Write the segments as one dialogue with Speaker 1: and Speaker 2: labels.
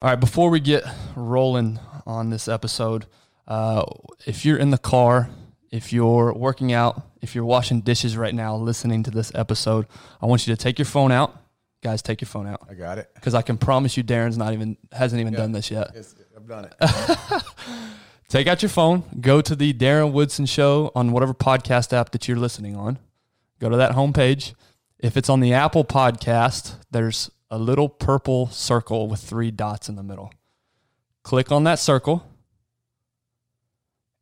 Speaker 1: All right, before we get rolling on this episode, uh, if you're in the car, if you're working out, if you're washing dishes right now, listening to this episode, I want you to take your phone out. Guys, take your phone out
Speaker 2: I got it.
Speaker 1: because I can promise you, Darren's not even hasn't even done this yet.
Speaker 2: Yes, I've done it.
Speaker 1: Take out your phone, go to the Darren Woodson Show on whatever podcast app that you're listening on. Go to that homepage. If it's on the Apple podcast, there's a little purple circle with three dots in the middle. Click on that circle,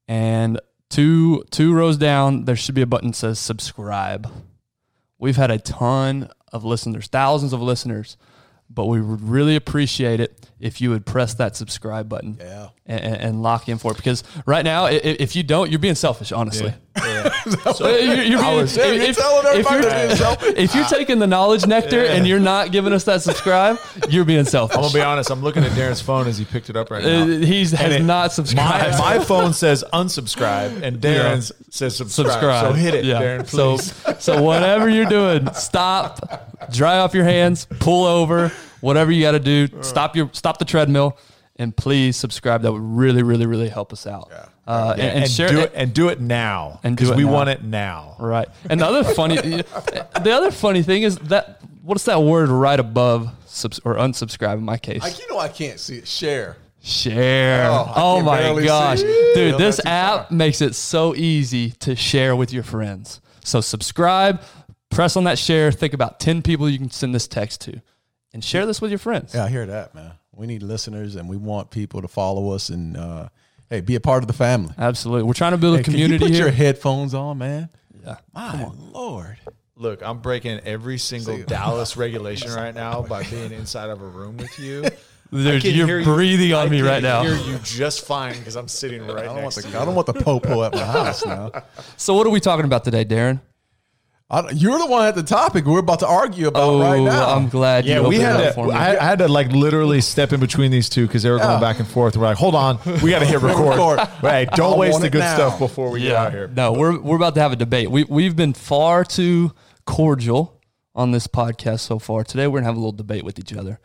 Speaker 1: and two two rows down, there should be a button that says subscribe. We've had a ton of listeners, thousands of listeners, but we would really appreciate it if you would press that subscribe button
Speaker 2: Yeah.
Speaker 1: And, and lock in for it. Because right now, i- i- if you don't, you're being selfish. Honestly, So you're, you're being,
Speaker 2: was- yeah, you're telling everybody
Speaker 1: you're,
Speaker 2: to be selfish.
Speaker 1: if you're taking the knowledge nectar and you're not giving us that subscribe, you're being selfish.
Speaker 3: I'm gonna be honest. I'm looking at Darren's phone as he picked it up right
Speaker 1: Uh,
Speaker 3: now.
Speaker 1: he's has
Speaker 3: it-
Speaker 1: not subscribed.
Speaker 3: my phone says unsubscribe, and Darren's says subscribe.
Speaker 1: subscribe.
Speaker 3: So hit it,
Speaker 1: Yeah.
Speaker 3: Darren.
Speaker 1: So,
Speaker 3: Please.
Speaker 1: so whatever you're doing, stop, dry off your hands, pull over, whatever you got to do. Stop your stop the treadmill, and please subscribe. That would really, really, really help us out. Uh, and, and
Speaker 3: and,
Speaker 1: share
Speaker 3: do it and do it now
Speaker 1: And
Speaker 3: because we
Speaker 1: now.
Speaker 3: want it now.
Speaker 1: Right. And the other funny, the other funny thing is that what's that word right above subs, or unsubscribe in my case?
Speaker 2: Like, you know, I can't see it. Share.
Speaker 1: Share.
Speaker 2: Oh,
Speaker 1: Oh, my gosh. Dude,
Speaker 2: Yeah,
Speaker 1: this
Speaker 2: not too
Speaker 1: app makes it so easy to share with your friends. So subscribe, press on that share, think about 10 people you can send this text to, and share this with your friends.
Speaker 2: Yeah, I hear that, man. We need listeners, and we want people to follow us and uh, hey, be a part of the family.
Speaker 1: Absolutely. We're trying to build a
Speaker 2: Hey, can you
Speaker 1: community
Speaker 2: put
Speaker 1: here.
Speaker 2: your headphones on, man.
Speaker 1: yeah.
Speaker 2: My lord.
Speaker 3: Look, I'm breaking every single Dallas regulation right now by being inside of a room with you.
Speaker 1: There's- you're
Speaker 3: hear you-
Speaker 1: breathing on
Speaker 3: I
Speaker 1: me
Speaker 3: can
Speaker 1: right now.
Speaker 3: Hear you just fine because I'm sitting right
Speaker 2: I don't, want
Speaker 3: next
Speaker 2: the,
Speaker 3: to
Speaker 2: I don't want the popo at my house now.
Speaker 1: So, what are we talking about today, Darren?
Speaker 2: I don't- you're the one at the topic we're about to argue about
Speaker 1: Oh,
Speaker 2: right now.
Speaker 1: I'm glad you
Speaker 3: Yeah, we had
Speaker 1: it
Speaker 3: to.
Speaker 1: for me.
Speaker 3: I, I had to like literally step in between these two because they were
Speaker 2: Yeah.
Speaker 3: going back and forth. We're like, hold on, we got to hit record.
Speaker 2: Record.
Speaker 3: Hey, don't
Speaker 2: I
Speaker 3: waste the good
Speaker 2: now.
Speaker 3: stuff before we get out here.
Speaker 1: No, we're we're about to have a debate. We we've been far too cordial on this podcast so far. Today we're gonna have a little debate with each other,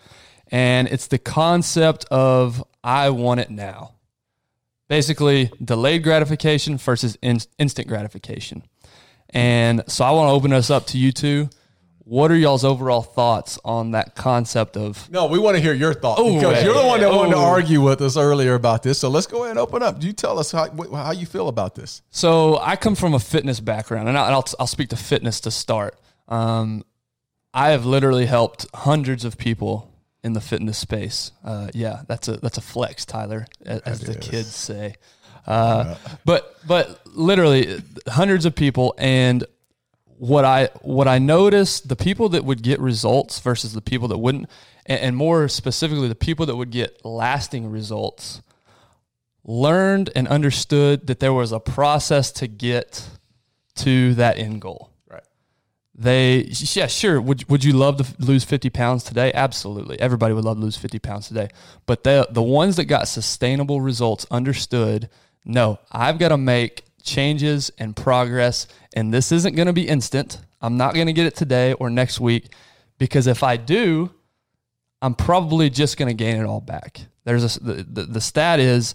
Speaker 1: and it's the concept of I want it now. Basically, delayed gratification versus in, instant gratification. And so I want to open us up to you two. What are y'all's overall thoughts on that concept of
Speaker 2: No, we want to hear your thoughts
Speaker 1: Oh,
Speaker 2: because you're the one that wanted to argue with us earlier about this. So let's go ahead and open up. Do you tell us how how you feel about this.
Speaker 1: So I come from a fitness background, and I'll, I'll speak to fitness to start. Um, I have literally helped hundreds of people in the fitness space. Uh, yeah, that's a that's a flex, Tyler, a- as the kids say. Uh, but but literally hundreds of people, and what I what I noticed the people that would get results versus the people that wouldn't, and, and more specifically the people that would get lasting results learned and understood that there was a process to get to that end goal.
Speaker 2: Right.
Speaker 1: They, yeah, sure. Would would you love to lose fifty pounds today? Absolutely. Everybody would love to lose fifty pounds today. But the the ones that got sustainable results understood. No, I've got to make changes and progress, and this isn't going to be instant. I'm not going to get it today or next week because if I do, I'm probably just going to gain it all back. There's a, the, the, the stat is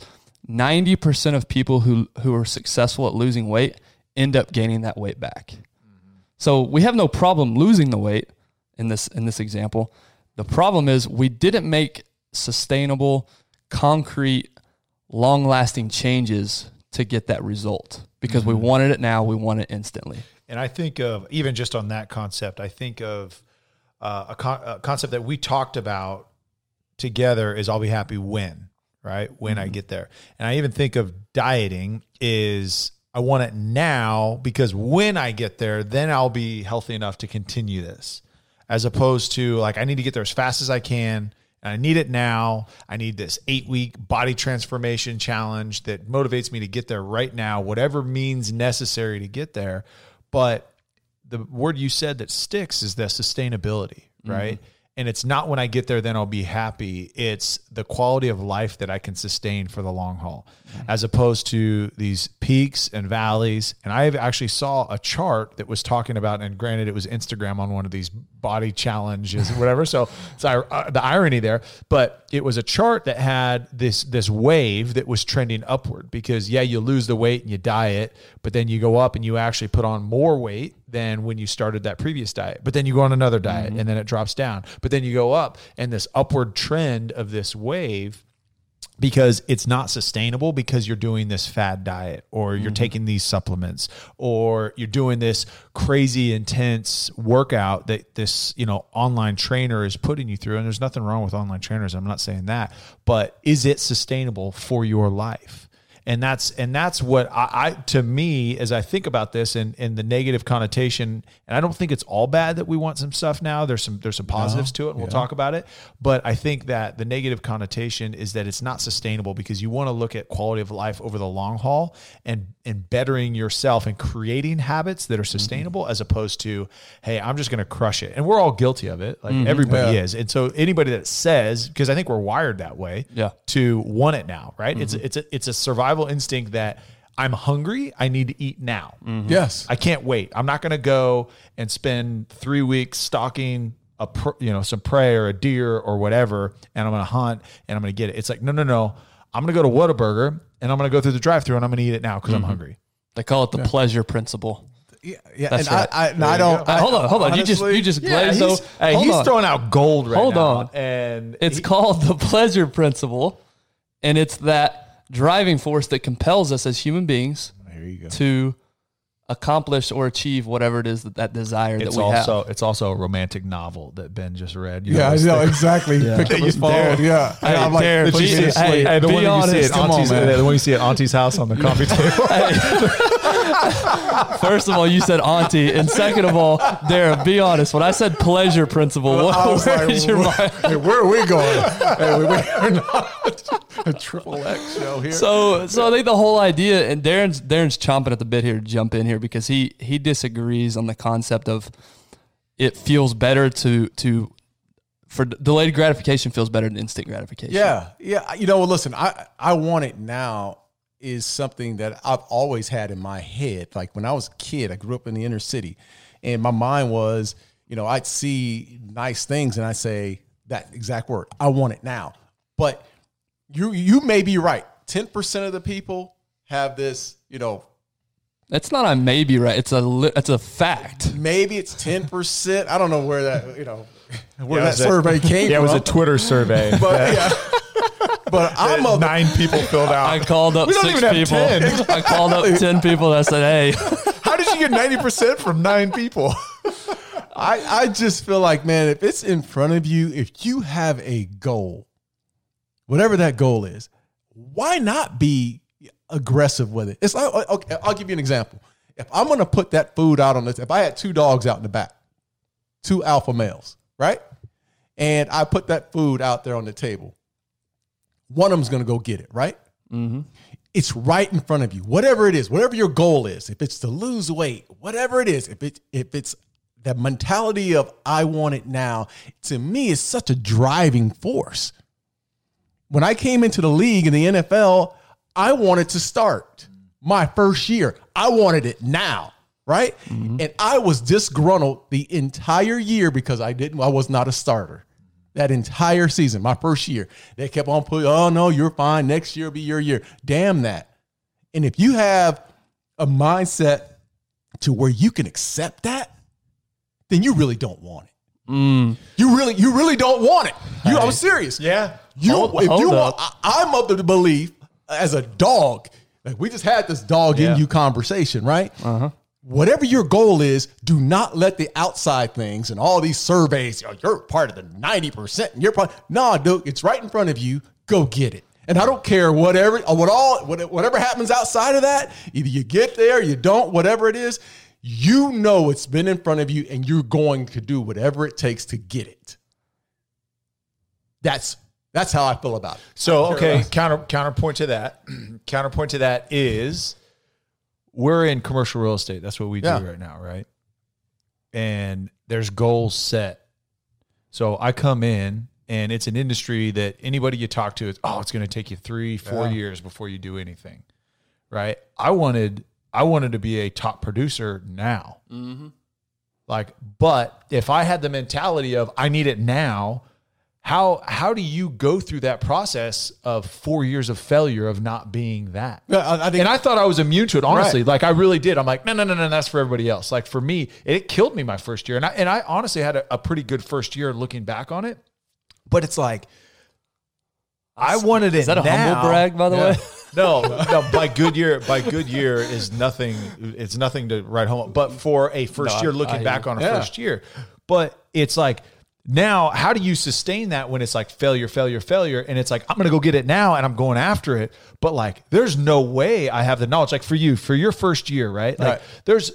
Speaker 1: 90% of people who, who are successful at losing weight end up gaining that weight back. Mm-hmm. So we have no problem losing the weight in this, in this example. The problem is we didn't make sustainable, concrete, long lasting changes to get that result because we wanted it now, we want it instantly.
Speaker 4: And I think of even just on that concept, I think of uh, a, con- a concept that we talked about together is I'll be happy when, right? When I get there. And I even think of dieting is I want it now because when I get there, then I'll be healthy enough to continue this. As opposed to like I need to get there as fast as I can I need it now. I need this 8-week body transformation challenge that motivates me to get there right now, whatever means necessary to get there. But the word you said that sticks is the sustainability, mm-hmm. right? And it's not when I get there, then I'll be happy. It's the quality of life that I can sustain for the long haul, as opposed to these peaks and valleys. And I actually saw a chart that was talking about, and granted, it was Instagram on one of these body challenges, whatever. So it's uh, the irony there, but it was a chart that had this this wave that was trending upward because yeah, you lose the weight and you diet, but then you go up and you actually put on more weight than when you started that previous diet. But then you go on another diet and then it drops down. But then you go up and this upward trend of this wave because it's not sustainable because you're doing this fad diet or you're mm-hmm. taking these supplements or you're doing this crazy intense workout that this you know online trainer is putting you through. And there's nothing wrong with online trainers. I'm not saying that. But is it sustainable for your life and that's and that's what I, I, to me as I think about this and and the negative connotation. And I don't think it's all bad that we want some stuff now. There's some there's some positives no, to it. And We'll talk about it, but I think that the negative connotation is that it's not sustainable because you want to look at quality of life over the long haul and and bettering yourself and creating habits that are mm-hmm. sustainable mm-hmm. as opposed to hey I'm just going to crush it. And we're all guilty of it. Like mm-hmm. everybody yeah. is. And so anybody that says because I think we're wired that way
Speaker 1: yeah.
Speaker 4: to want it now, right? Mm-hmm. It's it's a, it's a survival survival instinct that I'm hungry. I need to eat now.
Speaker 2: Mm-hmm. Yes.
Speaker 4: I can't wait. I'm not going to go and spend three weeks stalking a you know some prey or a deer or whatever, and I'm going to hunt and I'm going to get it. It's like no, no, no. I'm going to go to Whataburger and I'm going to go through the drive-through and I'm going to eat it now because mm-hmm. I'm hungry.
Speaker 1: They call it the yeah. pleasure principle.
Speaker 2: Yeah, yeah, That's and right. I, I, and I don't. I,
Speaker 1: hold on, hold on. Honestly, you just, you just yeah, glazed
Speaker 4: he's, hey, he's
Speaker 1: on.
Speaker 4: throwing out gold right
Speaker 1: hold
Speaker 4: now.
Speaker 1: on,
Speaker 4: and
Speaker 1: it's he, called the pleasure principle, and it's that driving force that compels us as human beings to accomplish or achieve whatever it is that that desire
Speaker 4: it's
Speaker 1: that we
Speaker 4: also,
Speaker 1: have.
Speaker 4: It's also a romantic novel that Ben just read.
Speaker 2: You yeah, I know exactly. yeah. Pick up his phone. Yeah,
Speaker 1: hey, I'm like,
Speaker 2: Darren,
Speaker 1: be, hey, hey, the one honest. you see
Speaker 4: at Auntie's, on, the one you see at Auntie's house on the coffee table.
Speaker 1: First of all, you said Auntie, and second of all, Darren, be honest. When I said pleasure principle, what, where
Speaker 2: like, your mind? Hey, where are we going? hey, we, we're not a triple X show here.
Speaker 1: So, so I think the whole idea, and Darren's Darren's chomping at the bit here to jump in here because he he disagrees on the concept of it feels better to to for delayed gratification feels better than instant gratification.
Speaker 2: Yeah, yeah. You know, listen, I I want it now is something that I've always had in my head. Like when I was a kid, I grew up in the inner city, and my mind was, you know, I'd see nice things and I say that exact word. I want it now. But you you may be right. Ten percent of the people have this, you know.
Speaker 1: It's not a maybe right. It's a it's a fact.
Speaker 2: Maybe it's ten percent. I don't know where that you know where yeah, that survey
Speaker 4: a,
Speaker 2: came
Speaker 4: yeah,
Speaker 2: from.
Speaker 4: it was a Twitter survey.
Speaker 2: but yeah. But I'm a,
Speaker 4: nine people filled out.
Speaker 1: I called up six people. I called up ten people. And I said, "Hey,
Speaker 2: how did you get ninety percent from nine people?" I I just feel like, man, if it's in front of you, if you have a goal, whatever that goal is, why not be aggressive with it? It's like, okay, I'll give you an example. If I'm going to put that food out on this, if I had two dogs out in the back, two alpha males, right? And I put that food out there on the table, one of them's going to go get it, right?
Speaker 1: Mm-hmm.
Speaker 2: It's right in front of you. Whatever it is, whatever your goal is, if it's to lose weight, whatever it is, if it if it's that mentality of I want it now, to me is such a driving force when I came into the league in the NFL, I wanted to start my first year. I wanted it now, right? Mm-hmm. And I was disgruntled the entire year because I didn't, I was not a starter. That entire season, my first year, they kept on putting, oh no, you're fine. Next year will be your year. Damn that. And if you have a mindset to where you can accept that, then you really don't want it.
Speaker 1: Mm.
Speaker 2: You really, you really don't want it. You, I'm serious.
Speaker 4: Yeah.
Speaker 2: You, hold, if hold you, up. I, am of the belief as a dog. Like we just had this dog yeah. in you conversation, right?
Speaker 1: Uh-huh.
Speaker 2: Whatever your goal is, do not let the outside things and all these surveys. You know, you're part of the ninety percent. and You're part. No, dude, it's right in front of you. Go get it. And I don't care whatever, uh, what all, whatever happens outside of that. Either you get there, you don't, whatever it is. You know it's been in front of you, and you're going to do whatever it takes to get it. That's that's how I feel about it.
Speaker 4: So okay, counter counterpoint to that. counterpoint to that is we're in commercial real estate. That's what we do right now, right? And there's goals set. So I come in and it's an industry that anybody you talk to is, oh, it's going to take you three, four yeah. years before you do anything, right? I wanted, I wanted to be a top producer now.
Speaker 1: Mm-hmm.
Speaker 4: Like, but if I had the mentality of I need it now, how how do you go through that process of four years of failure of not being that?
Speaker 2: I- I think-
Speaker 4: and I thought I was immune to it, honestly.
Speaker 2: Right.
Speaker 4: Like I really did. I'm like, no, no, no, no, that's for everybody else. Like for me, it killed me my first year. And I and I honestly had a, a pretty good first year looking back on it. But it's like I wanted it.
Speaker 1: Is that a
Speaker 4: now.
Speaker 1: humble brag, by the way?
Speaker 4: No, no. By good year, by good year is nothing. It's nothing to write home. But for a first
Speaker 1: No,
Speaker 4: year,
Speaker 1: I-
Speaker 4: looking
Speaker 1: I-
Speaker 4: back on a
Speaker 2: yeah.
Speaker 4: first year, but it's like now, how do you sustain that when it's like failure, failure, failure, and it's like I'm gonna go get it now and I'm going after it, but like there's no way I have the knowledge. Like for you, for your first year, right? Like
Speaker 2: Right.
Speaker 4: there's,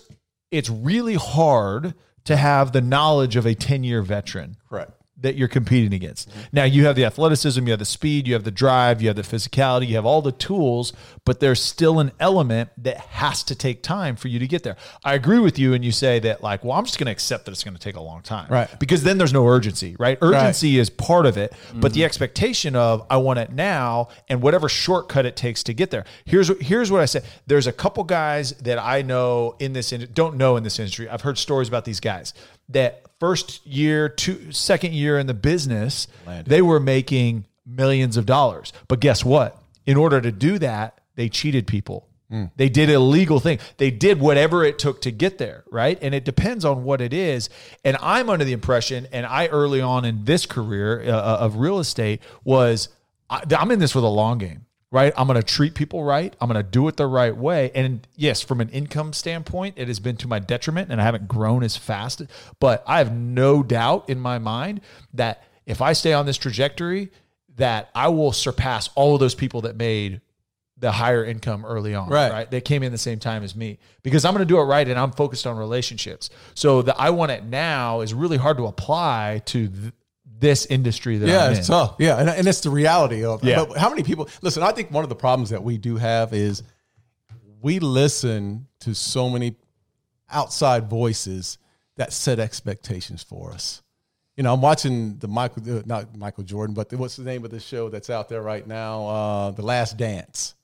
Speaker 4: it's really hard to have the knowledge of a 10 year veteran
Speaker 2: Correct.
Speaker 4: That you're competing against. Mm-hmm. Now you have the athleticism, you have the speed, you have the drive, you have the physicality, you have all the tools, but there's still an element that has to take time for you to get there. I agree with you and you say that like, well, I'm just going to accept that it's going to take a long time.
Speaker 2: Right.
Speaker 4: Because then there's no urgency, right? Urgency is part of it, but the mm-hmm. expectation of I want it now and whatever shortcut it takes to get there. Here's what here's what I said. There's a couple guys that I know in this in, don't know in this industry. I've heard stories about these guys that first year, two second year in the business, they were making millions of dollars. But guess what? In order to do that, they cheated people. They did a legal thing. They did whatever it took to get there, right? And it depends on what it is. And I'm under the impression, and I early on in this career uh, of real estate was I, I'm in this for the long game, right? I'm going to treat people right. I'm going to do it the right way. And yes, from an income standpoint, it has been to my detriment, and I haven't grown as fast. But I have no doubt in my mind that if I stay on this trajectory, that I will surpass all of those people that made the higher income early on,
Speaker 2: Right.
Speaker 4: right? They came in the same time as me because I'm going to do it right and I'm focused on relationships. So the I want it now is really hard to apply to th- this industry that
Speaker 2: Yeah,
Speaker 4: I'm
Speaker 2: it's
Speaker 4: in.
Speaker 2: tough. Yeah, and, and it's the reality of.
Speaker 4: Yeah.
Speaker 2: But how many people listen? I think one of the problems that we do have is we listen to so many outside voices that set expectations for us. You know, I'm watching the Michael, uh, not Michael Jordan, but the, what's the name of the show that's out there right now? Uh, the Last Dance.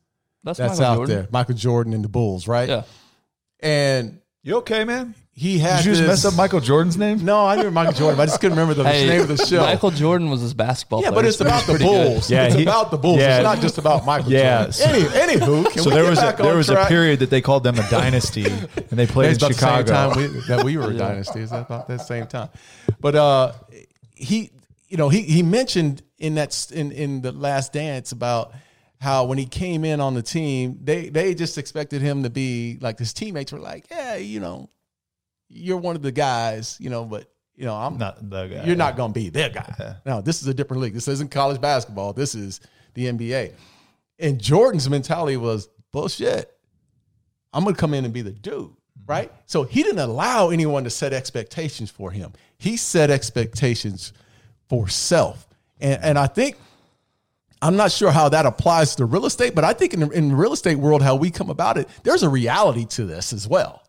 Speaker 1: That's,
Speaker 2: That's out
Speaker 1: Jordan.
Speaker 2: there. Michael Jordan and the Bulls, right?
Speaker 1: Yeah.
Speaker 2: And
Speaker 4: You okay, man?
Speaker 2: He had
Speaker 4: Did you just
Speaker 2: this-
Speaker 4: mess up Michael Jordan's name?
Speaker 2: No, I knew Michael Jordan. But I just couldn't remember the
Speaker 1: Hey,
Speaker 2: name of the show.
Speaker 1: Michael Jordan was his basketball
Speaker 2: Yeah,
Speaker 1: player.
Speaker 2: but it's about the
Speaker 1: pretty good.
Speaker 2: Bulls.
Speaker 4: Yeah,
Speaker 2: it's
Speaker 4: he-
Speaker 2: about the Bulls.
Speaker 4: yeah.
Speaker 2: It's not just about Michael
Speaker 4: Yeah.
Speaker 2: Jordan. Any, anywho, can
Speaker 4: So
Speaker 2: we
Speaker 4: there
Speaker 2: get
Speaker 4: was a,
Speaker 2: back
Speaker 4: there
Speaker 2: on
Speaker 4: was a period that they called them a dynasty, and they played in
Speaker 2: about
Speaker 4: Chicago.
Speaker 2: the same time we, that we were a dynasty. Is that about that same time? But uh, he, you know, he he mentioned in that in in the Last Dance about how when he came in on the team, they they just expected him to be like his teammates were like, yeah, you know, you're one of the guys, you know, but you know, I'm
Speaker 4: Not the guy.
Speaker 2: you're not to be their guy. No, this is a different league. This isn't college basketball. This is the NBA. And Jordan's mentality was bullshit. I'm to come in and be the dude, mm-hmm. right? So he didn't allow anyone to set expectations for him. He set expectations for self. And, and I think, I'm not sure how that applies to real estate, but I think in in real estate world, how we come about it, there's a reality to this as well.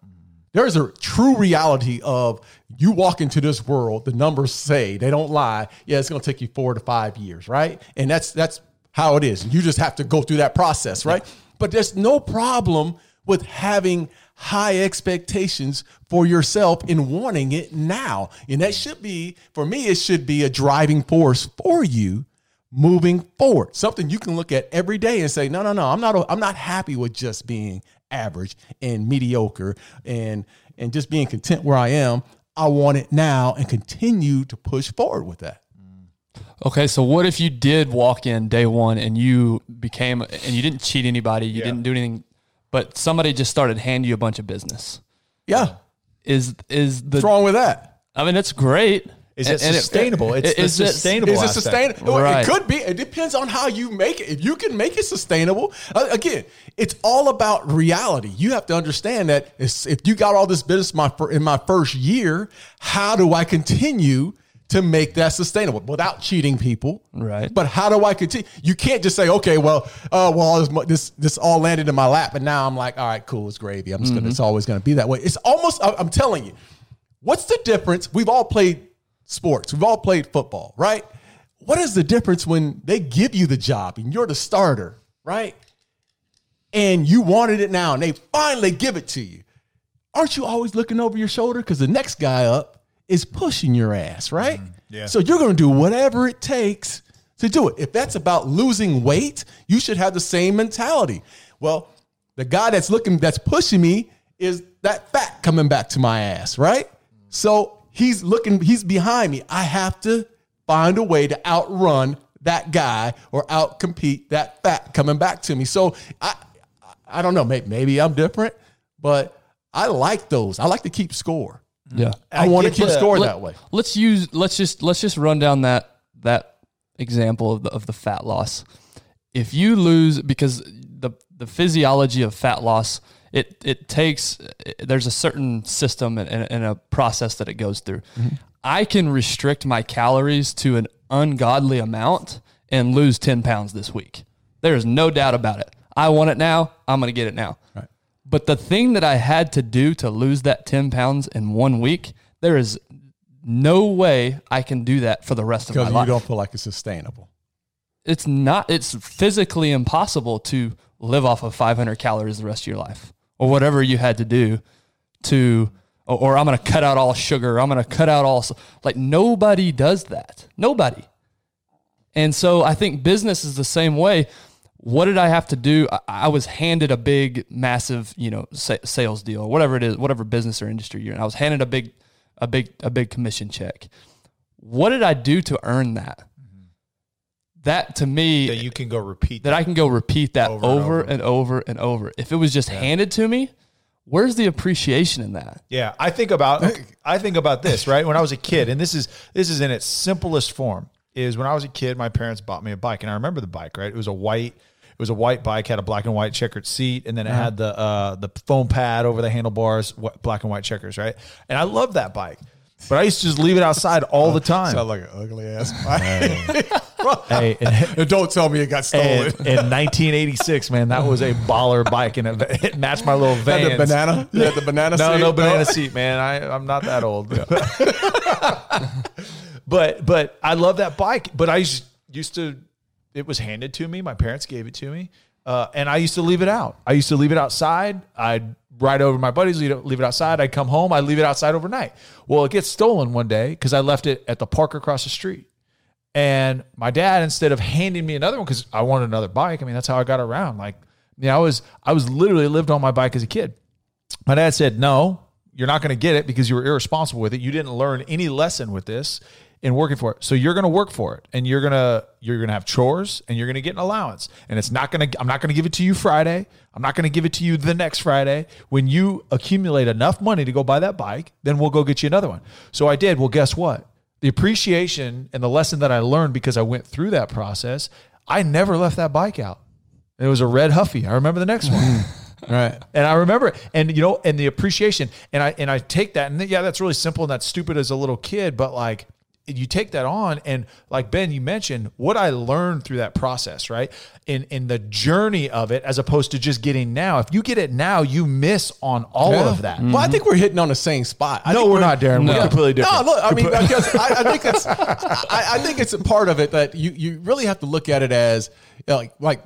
Speaker 2: There's a true reality of you walk into this world, the numbers say, they don't lie. Yeah, it's going to take you four to five years, right? And that's that's how it is. You just have to go through that process, right? But there's no problem with having high expectations for yourself and wanting it now. And that should be, for me, it should be a driving force for you moving forward. Something you can look at every day and say, no, no, no, I'm not I'm not happy with just being average and mediocre and and just being content where I am. I want it now and continue to push forward with that.
Speaker 1: Okay, so what if you did walk in day one and you became and you didn't cheat anybody, you didn't do anything, but somebody just started handing you a bunch of business?
Speaker 2: Yeah.
Speaker 1: Is is the
Speaker 2: What's wrong with that?
Speaker 1: I mean, it's great.
Speaker 4: Is it sustainable? It's
Speaker 1: is it-
Speaker 4: sustainable
Speaker 2: Is it sustainable?
Speaker 1: Right.
Speaker 2: It could be. It depends on how you make it. If you can make it sustainable, uh, again, it's all about reality. You have to understand that if you got all this business my in my first year, how do I continue to make that sustainable without cheating people?
Speaker 1: Right.
Speaker 2: But how do I continue? You can't just say, okay, well, uh, well, this, this this all landed in my lap, and now I'm like, all right, cool, it's gravy. I'm just gonna. It's always gonna be that way. It's almost. I'm telling you, what's the difference? We've all played sports. We've all played football, right? What is the difference when they give you the job and you're the starter, right? And you wanted it now, and they finally give it to you. aren't you always looking over your shoulder? Because the next guy up is pushing your ass, right? Mm-hmm.
Speaker 4: yeah.
Speaker 2: So you're going to do whatever it takes to do it. If that's about losing weight, you should have the same mentality. Well, the guy that's looking, that's pushing me is that fat coming back to my ass, right? So he's looking, he's behind me. I have to find a way to outrun that guy or outcompete that fat coming back to me. So I, I don't know, maybe, maybe I'm different, but I like those. I like to keep score.
Speaker 1: Yeah.
Speaker 2: I, want to keep
Speaker 4: the-
Speaker 2: score
Speaker 1: Let-
Speaker 2: that way.
Speaker 1: Let's use let's just let's just run down that that example of the, of the fat loss. If you lose because the the physiology of fat loss it it takes there's a certain system and, and, and a process that it goes through. Mm-hmm. I can restrict my calories to an ungodly amount and lose 10 pounds this week. There is no doubt about it. I want it now. I'm going to get it now. But the thing that I had to do to lose that 10 pounds in one week, there is no way I can do that for the rest of my life.
Speaker 2: Because you don't feel like it's sustainable.
Speaker 1: It's not, it's physically impossible to live off of 500 calories the rest of your life or whatever you had to do to, or, or I'm going to cut out all sugar. I'm going to cut out all, like nobody does that. Nobody. And so I think business is the same way. What did I have to do? I, I was handed a big, massive, you know, sa- sales deal, whatever it is, whatever business or industry you're in. I was handed a big, a big, a big commission check. What did I do to earn that? That to me,
Speaker 4: that you can go repeat
Speaker 1: that I can go repeat that
Speaker 4: Over
Speaker 1: over,
Speaker 4: and
Speaker 1: and over and over. If it was just handed to me, where's the appreciation in that?
Speaker 4: Yeah, I think about I think about this right when I was a kid, and this is this is in its simplest form. Is when I was a kid, my parents bought me a bike, and I remember the bike. Right, it was a white, it was a white bike, had a black and white checkered seat, and then it had the uh, the foam pad over the handlebars, black and white checkers. Right, and I loved that bike, but I used to just leave it outside all the time.
Speaker 2: Sound like an ugly ass bike.
Speaker 4: hey, and-
Speaker 2: don't tell me it got stolen.
Speaker 4: and in 1986, man, that was a baller bike, and it, it matched my little van.
Speaker 2: the banana? Had the banana
Speaker 4: No,
Speaker 2: seat?
Speaker 4: no banana seat, man. I, I'm not that old. but but I love that bike. But I used, used to, it was handed to me. My parents gave it to me, uh, and I used to leave it out. I used to leave it outside. I'd ride over my buddies, leave it, outside. I'd come home. I'd leave it outside overnight. Well, it gets stolen one day because I left it at the park across the street. And my dad, instead of handing me another one, because I wanted another bike. I mean, that's how I got around. Like, you know, I was I was literally lived on my bike as a kid. My dad said, No, you're not going to get it because you were irresponsible with it. You didn't learn any lesson with this in working for it. So you're going to work for it and you're going to you're going to have chores and you're going to get an allowance. And it's not going to I'm not going to give it to you Friday. I'm not going to give it to you the next Friday. When you accumulate enough money to go buy that bike, then we'll go get you another one. So I did. Well, guess what? The appreciation and the lesson that I learned because I went through that process, I never left that bike out. It was a red Huffy. I remember the next one.
Speaker 2: Right.
Speaker 4: And I remember, and you know, and the appreciation, and I and I take that, and yeah, that's really simple and that's stupid as a little kid, but like you take that on, and like Ben, you mentioned what I learned through that process, right? In in the journey of it, as opposed to just getting now. If you get it now, you miss on all of that.
Speaker 2: Well, I think we're hitting on the same spot. I
Speaker 4: No,
Speaker 2: think
Speaker 4: we're not, Darren. We're completely different.
Speaker 2: No, look, I mean, because I, I think it's, I, I think it's a part of it that you you really have to look at it as you know, like like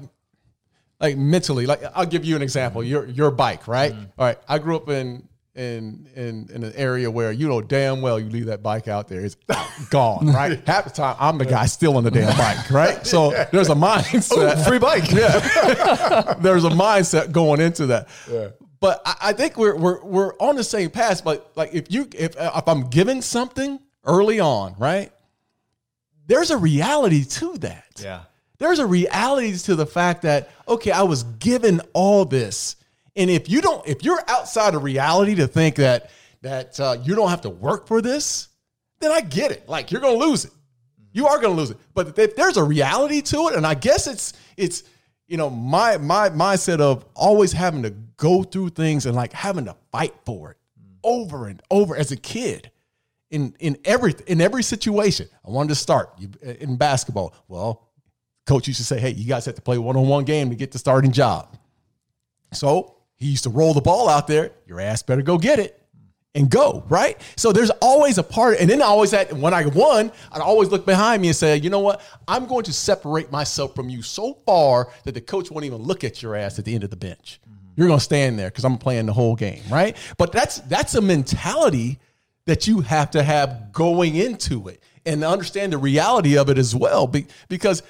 Speaker 2: like mentally. Like I'll give you an example. Your your bike, right?
Speaker 4: Mm-hmm.
Speaker 2: All right. I grew up in. In, in in an area where you know damn well you leave that bike out there, it's gone, right? Half the time I'm the guy still on the damn bike, right? So there's a mindset.
Speaker 4: Free bike. Yeah.
Speaker 2: there's a mindset going into that. Yeah. But I, I think we're we're we're on the same path. But like if you if uh, if I'm given something early on, right? There's a reality to that.
Speaker 4: Yeah.
Speaker 2: There's a reality to the fact that okay, I was given all this, and if you don't, if you're outside of reality to think that that uh, you don't have to work for this, then I get it. Like you're gonna lose it. You are gonna lose it. But if there's a reality to it, and I guess it's it's you know my my mindset of always having to go through things and like having to fight for it over and over as a kid in in every in every situation. I wanted to start you, in basketball. Well, coach used to say, "Hey, you guys have to play one on one game to get the starting job." So he used to roll the ball out there. Your ass better go get it and go right. So there's always a part, and then I always had when I won, I'd always look behind me and say, "You know what? I'm going to separate myself from you so far that the coach won't even look at your ass at the end of the bench." You're going to stand there because I'm playing the whole game, right? But that's that's a mentality that you have to have going into it and understand the reality of it as well, be, because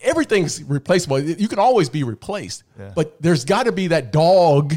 Speaker 2: everything's replaceable. You can always be replaced, but there's got to be that dog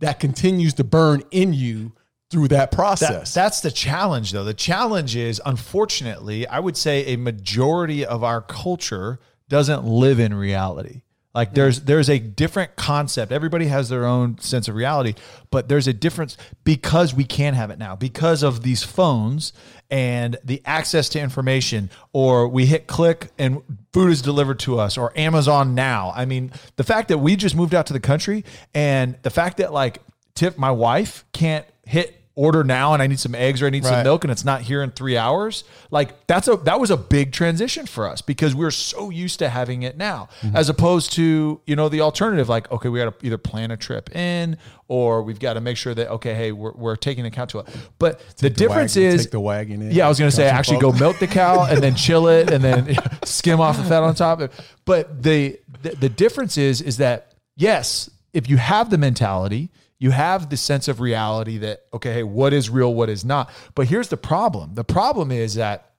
Speaker 2: that continues to burn in you through that
Speaker 4: That-
Speaker 2: process.
Speaker 4: that's the challenge, though. The challenge is, unfortunately, I would say a majority of our culture doesn't live in reality. Like there's there's a different concept. Everybody has their own sense of reality, but there's a difference because we can have it now because of these phones and the access to information. Or we hit click and food is delivered to us, or Amazon now. I mean, the fact that we just moved out to the country and the fact that like Tip, my wife, can't hit order now and I need some eggs or I need some milk and it's not here in three hours. Like that's a that was a big transition for us because we're so used to having it now,
Speaker 2: Mm-hmm.
Speaker 4: as opposed to you know the alternative. Like okay, we got to either plan a trip in or we've got to make sure that okay, hey, we're, we're taking account to it. But the difference
Speaker 2: wagon-
Speaker 4: is
Speaker 2: take the wagon in.
Speaker 4: Yeah, I was to say actually go milk the cow and then chill it and then skim off the fat on top. But the, the the difference is is that yes, if you have the mentality, you have the sense of reality that okay, hey, what is real, what is not. But here's the problem. The problem is that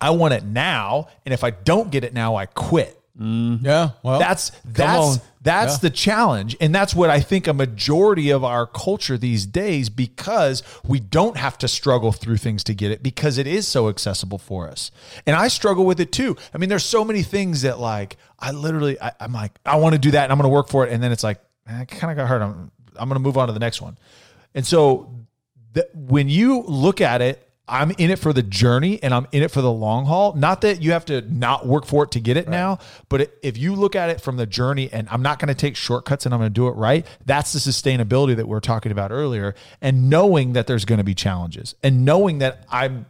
Speaker 4: I want it now, and if I don't get it now, I quit. Mm-hmm.
Speaker 2: yeah, well,
Speaker 4: That's that's
Speaker 2: on.
Speaker 4: that's
Speaker 2: Yeah.
Speaker 4: the challenge, and that's what I think a majority of our culture these days because we don't have to struggle through things to get it because it is so accessible for us. And I struggle with it too. I mean, there's so many things that like I literally I, I'm like I want to do that and I'm going to work for it, and then it's like eh, I kind of got hurt. I'm I'm going to move on to the next one, and so th- when you look at it. I'm in it for the journey and I'm in it for the long haul. Not that you have to not work for it to get it now, but if you look at it from the journey and I'm not going to take shortcuts and I'm going to do it right, that's the sustainability that we are talking about earlier. And knowing that there's going to be challenges and knowing that I'm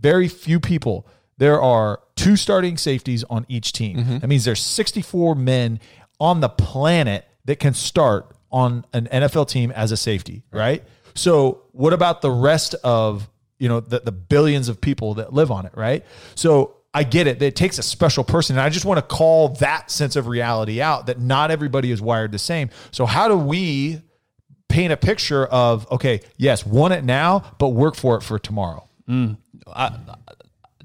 Speaker 4: very few people. There are two starting safeties on each team. Mm-hmm. That means there's 64 men on the planet that can start on an NFL team as a safety, right? So, what about the rest of, you know, the, the billions of people that live on it, right? So, I get it. It takes a special person. And I just want to call that sense of reality out that not everybody is wired the same. So, how do we paint a picture of, okay, yes, want it now, but work for it for tomorrow? Mm.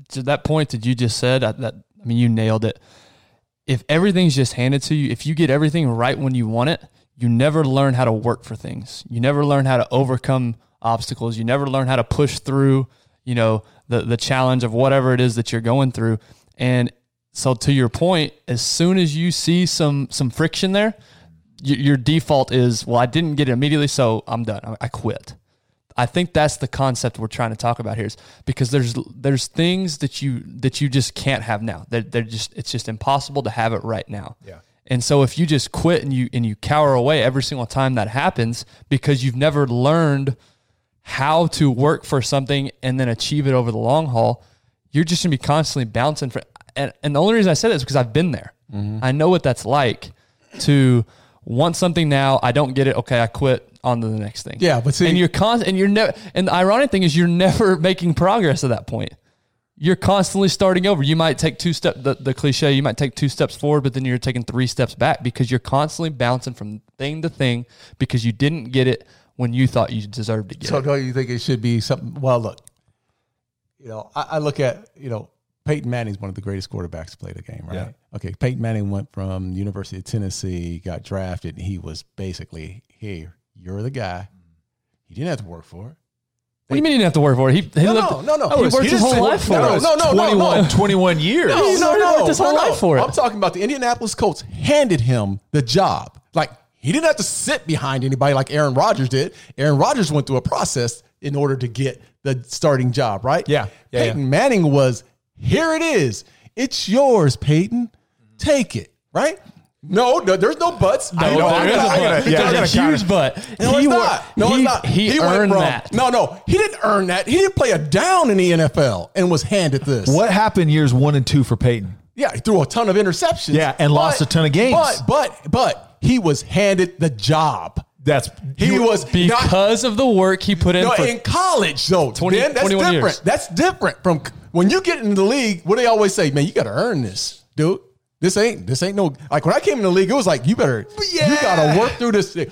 Speaker 1: to that point that you just said, I, that I mean, you nailed it. If everything's just handed to you, if you get everything right when you want it, you never learn how to work for things. You never learn how to overcome obstacles. You never learn how to push through, you know, the the challenge of whatever it is that you're going through. And so, to your point, as soon as you see some some friction there, your, your default is, well, I didn't get it immediately, so I'm done. I, quit. I think that's the concept we're trying to talk about here is because there's there's things that you that you just can't have now. They're, they're just it's just impossible to have it right now.
Speaker 4: Yeah.
Speaker 1: And so if you just quit and you and you cower away every single time that happens because you've never learned how to work for something and then achieve it over the long haul, you're just gonna be constantly bouncing for and, and the only reason I say that is because I've been there. Mm-hmm. I know what that's like to want something now, I don't get it, okay, I quit on to the next thing.
Speaker 2: Yeah, but see-
Speaker 1: and you're con and you're never and the ironic thing is you're never making progress at that point. You're constantly starting over. You might take two steps the, the cliche, you might take two steps forward, but then you're taking three steps back because you're constantly bouncing from thing to thing because you didn't get it when you thought you deserved to get
Speaker 2: So
Speaker 1: it.
Speaker 2: do you think it should be something? Well, look, you know, I, I look at you know Peyton Manning's one of the greatest quarterbacks to play the game, right?
Speaker 4: Yeah.
Speaker 2: Okay, Peyton Manning went from University of Tennessee, got drafted, and he was basically here. You're the guy. He didn't have to work for it.
Speaker 1: What do you mean you didn't have to work for it? He, he
Speaker 2: No,
Speaker 1: lived,
Speaker 2: no, no, no.
Speaker 1: He
Speaker 2: He
Speaker 1: worked
Speaker 2: was-
Speaker 1: his whole life for
Speaker 2: no,
Speaker 1: it.
Speaker 2: no, no, no,
Speaker 4: 21,
Speaker 2: no.
Speaker 4: 21 years.
Speaker 2: No,
Speaker 1: He's
Speaker 2: no,
Speaker 1: already
Speaker 2: no,
Speaker 1: worked his whole
Speaker 2: no,
Speaker 1: life
Speaker 2: no.
Speaker 1: for it.
Speaker 2: I'm talking about the Indianapolis Colts handed him the job. Like he didn't have to sit behind anybody like Aaron Rodgers did. Aaron Rodgers went through a process in order to get the starting job, right?
Speaker 4: Yeah, yeah,
Speaker 2: Peyton Manning was here. It is. It's yours, Peyton. Take it. Right? No, no there's no buts. I
Speaker 1: No,
Speaker 2: know,
Speaker 1: there
Speaker 2: I
Speaker 1: is a
Speaker 2: gotta- I
Speaker 1: but.
Speaker 2: gotta-
Speaker 4: yeah,
Speaker 2: I
Speaker 4: I
Speaker 2: gotta
Speaker 1: a
Speaker 2: counter-
Speaker 1: huge but.
Speaker 2: no,
Speaker 1: he
Speaker 2: it's not. No,
Speaker 1: he,
Speaker 2: it's not.
Speaker 1: He,
Speaker 2: went
Speaker 1: earned
Speaker 2: from-
Speaker 1: that.
Speaker 2: No, no, he didn't earn that. He didn't play a down in the NFL and was handed this.
Speaker 4: What happened years one and two for Peyton?
Speaker 2: Yeah, he threw a ton of interceptions.
Speaker 4: Yeah, and lost a ton of games.
Speaker 2: But but but he was handed the job.
Speaker 4: That's
Speaker 2: He was not,
Speaker 1: because of the work he put in
Speaker 2: no,
Speaker 1: for
Speaker 2: in college though.
Speaker 1: 20
Speaker 2: man, that's
Speaker 1: 21
Speaker 2: different.
Speaker 1: years.
Speaker 2: That's different from when you get into the league. What do they always say, man? You got to earn this, dude. This ain't this ain't no like when I came in the league, it was like you better you gotta work through this. thing.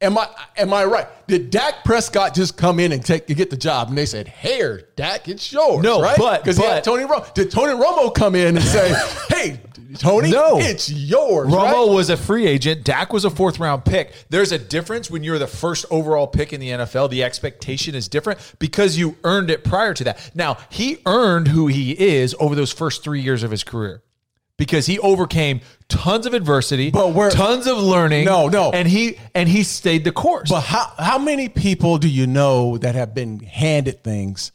Speaker 2: Am I am I right? Did Dak Prescott just come in and take to get the job? And they said, "Here, Dak, it's yours."
Speaker 4: No,
Speaker 2: right?
Speaker 4: but-
Speaker 2: because he had Tony Romo. Did Tony Romo come in and say, "Hey, Tony,
Speaker 4: No.
Speaker 2: it's yours"?
Speaker 4: Romo
Speaker 2: right?
Speaker 4: was a free agent. Dak was a fourth round pick. There's a difference when you're the first overall pick in the NFL. The expectation is different because you earned it prior to that. Now, he earned who he is over those first three years of his career because he overcame tons of adversity,
Speaker 2: But we're-
Speaker 4: tons of learning.
Speaker 2: No, no.
Speaker 4: And he and he stayed the course.
Speaker 2: But how how many people do you know that have been handed things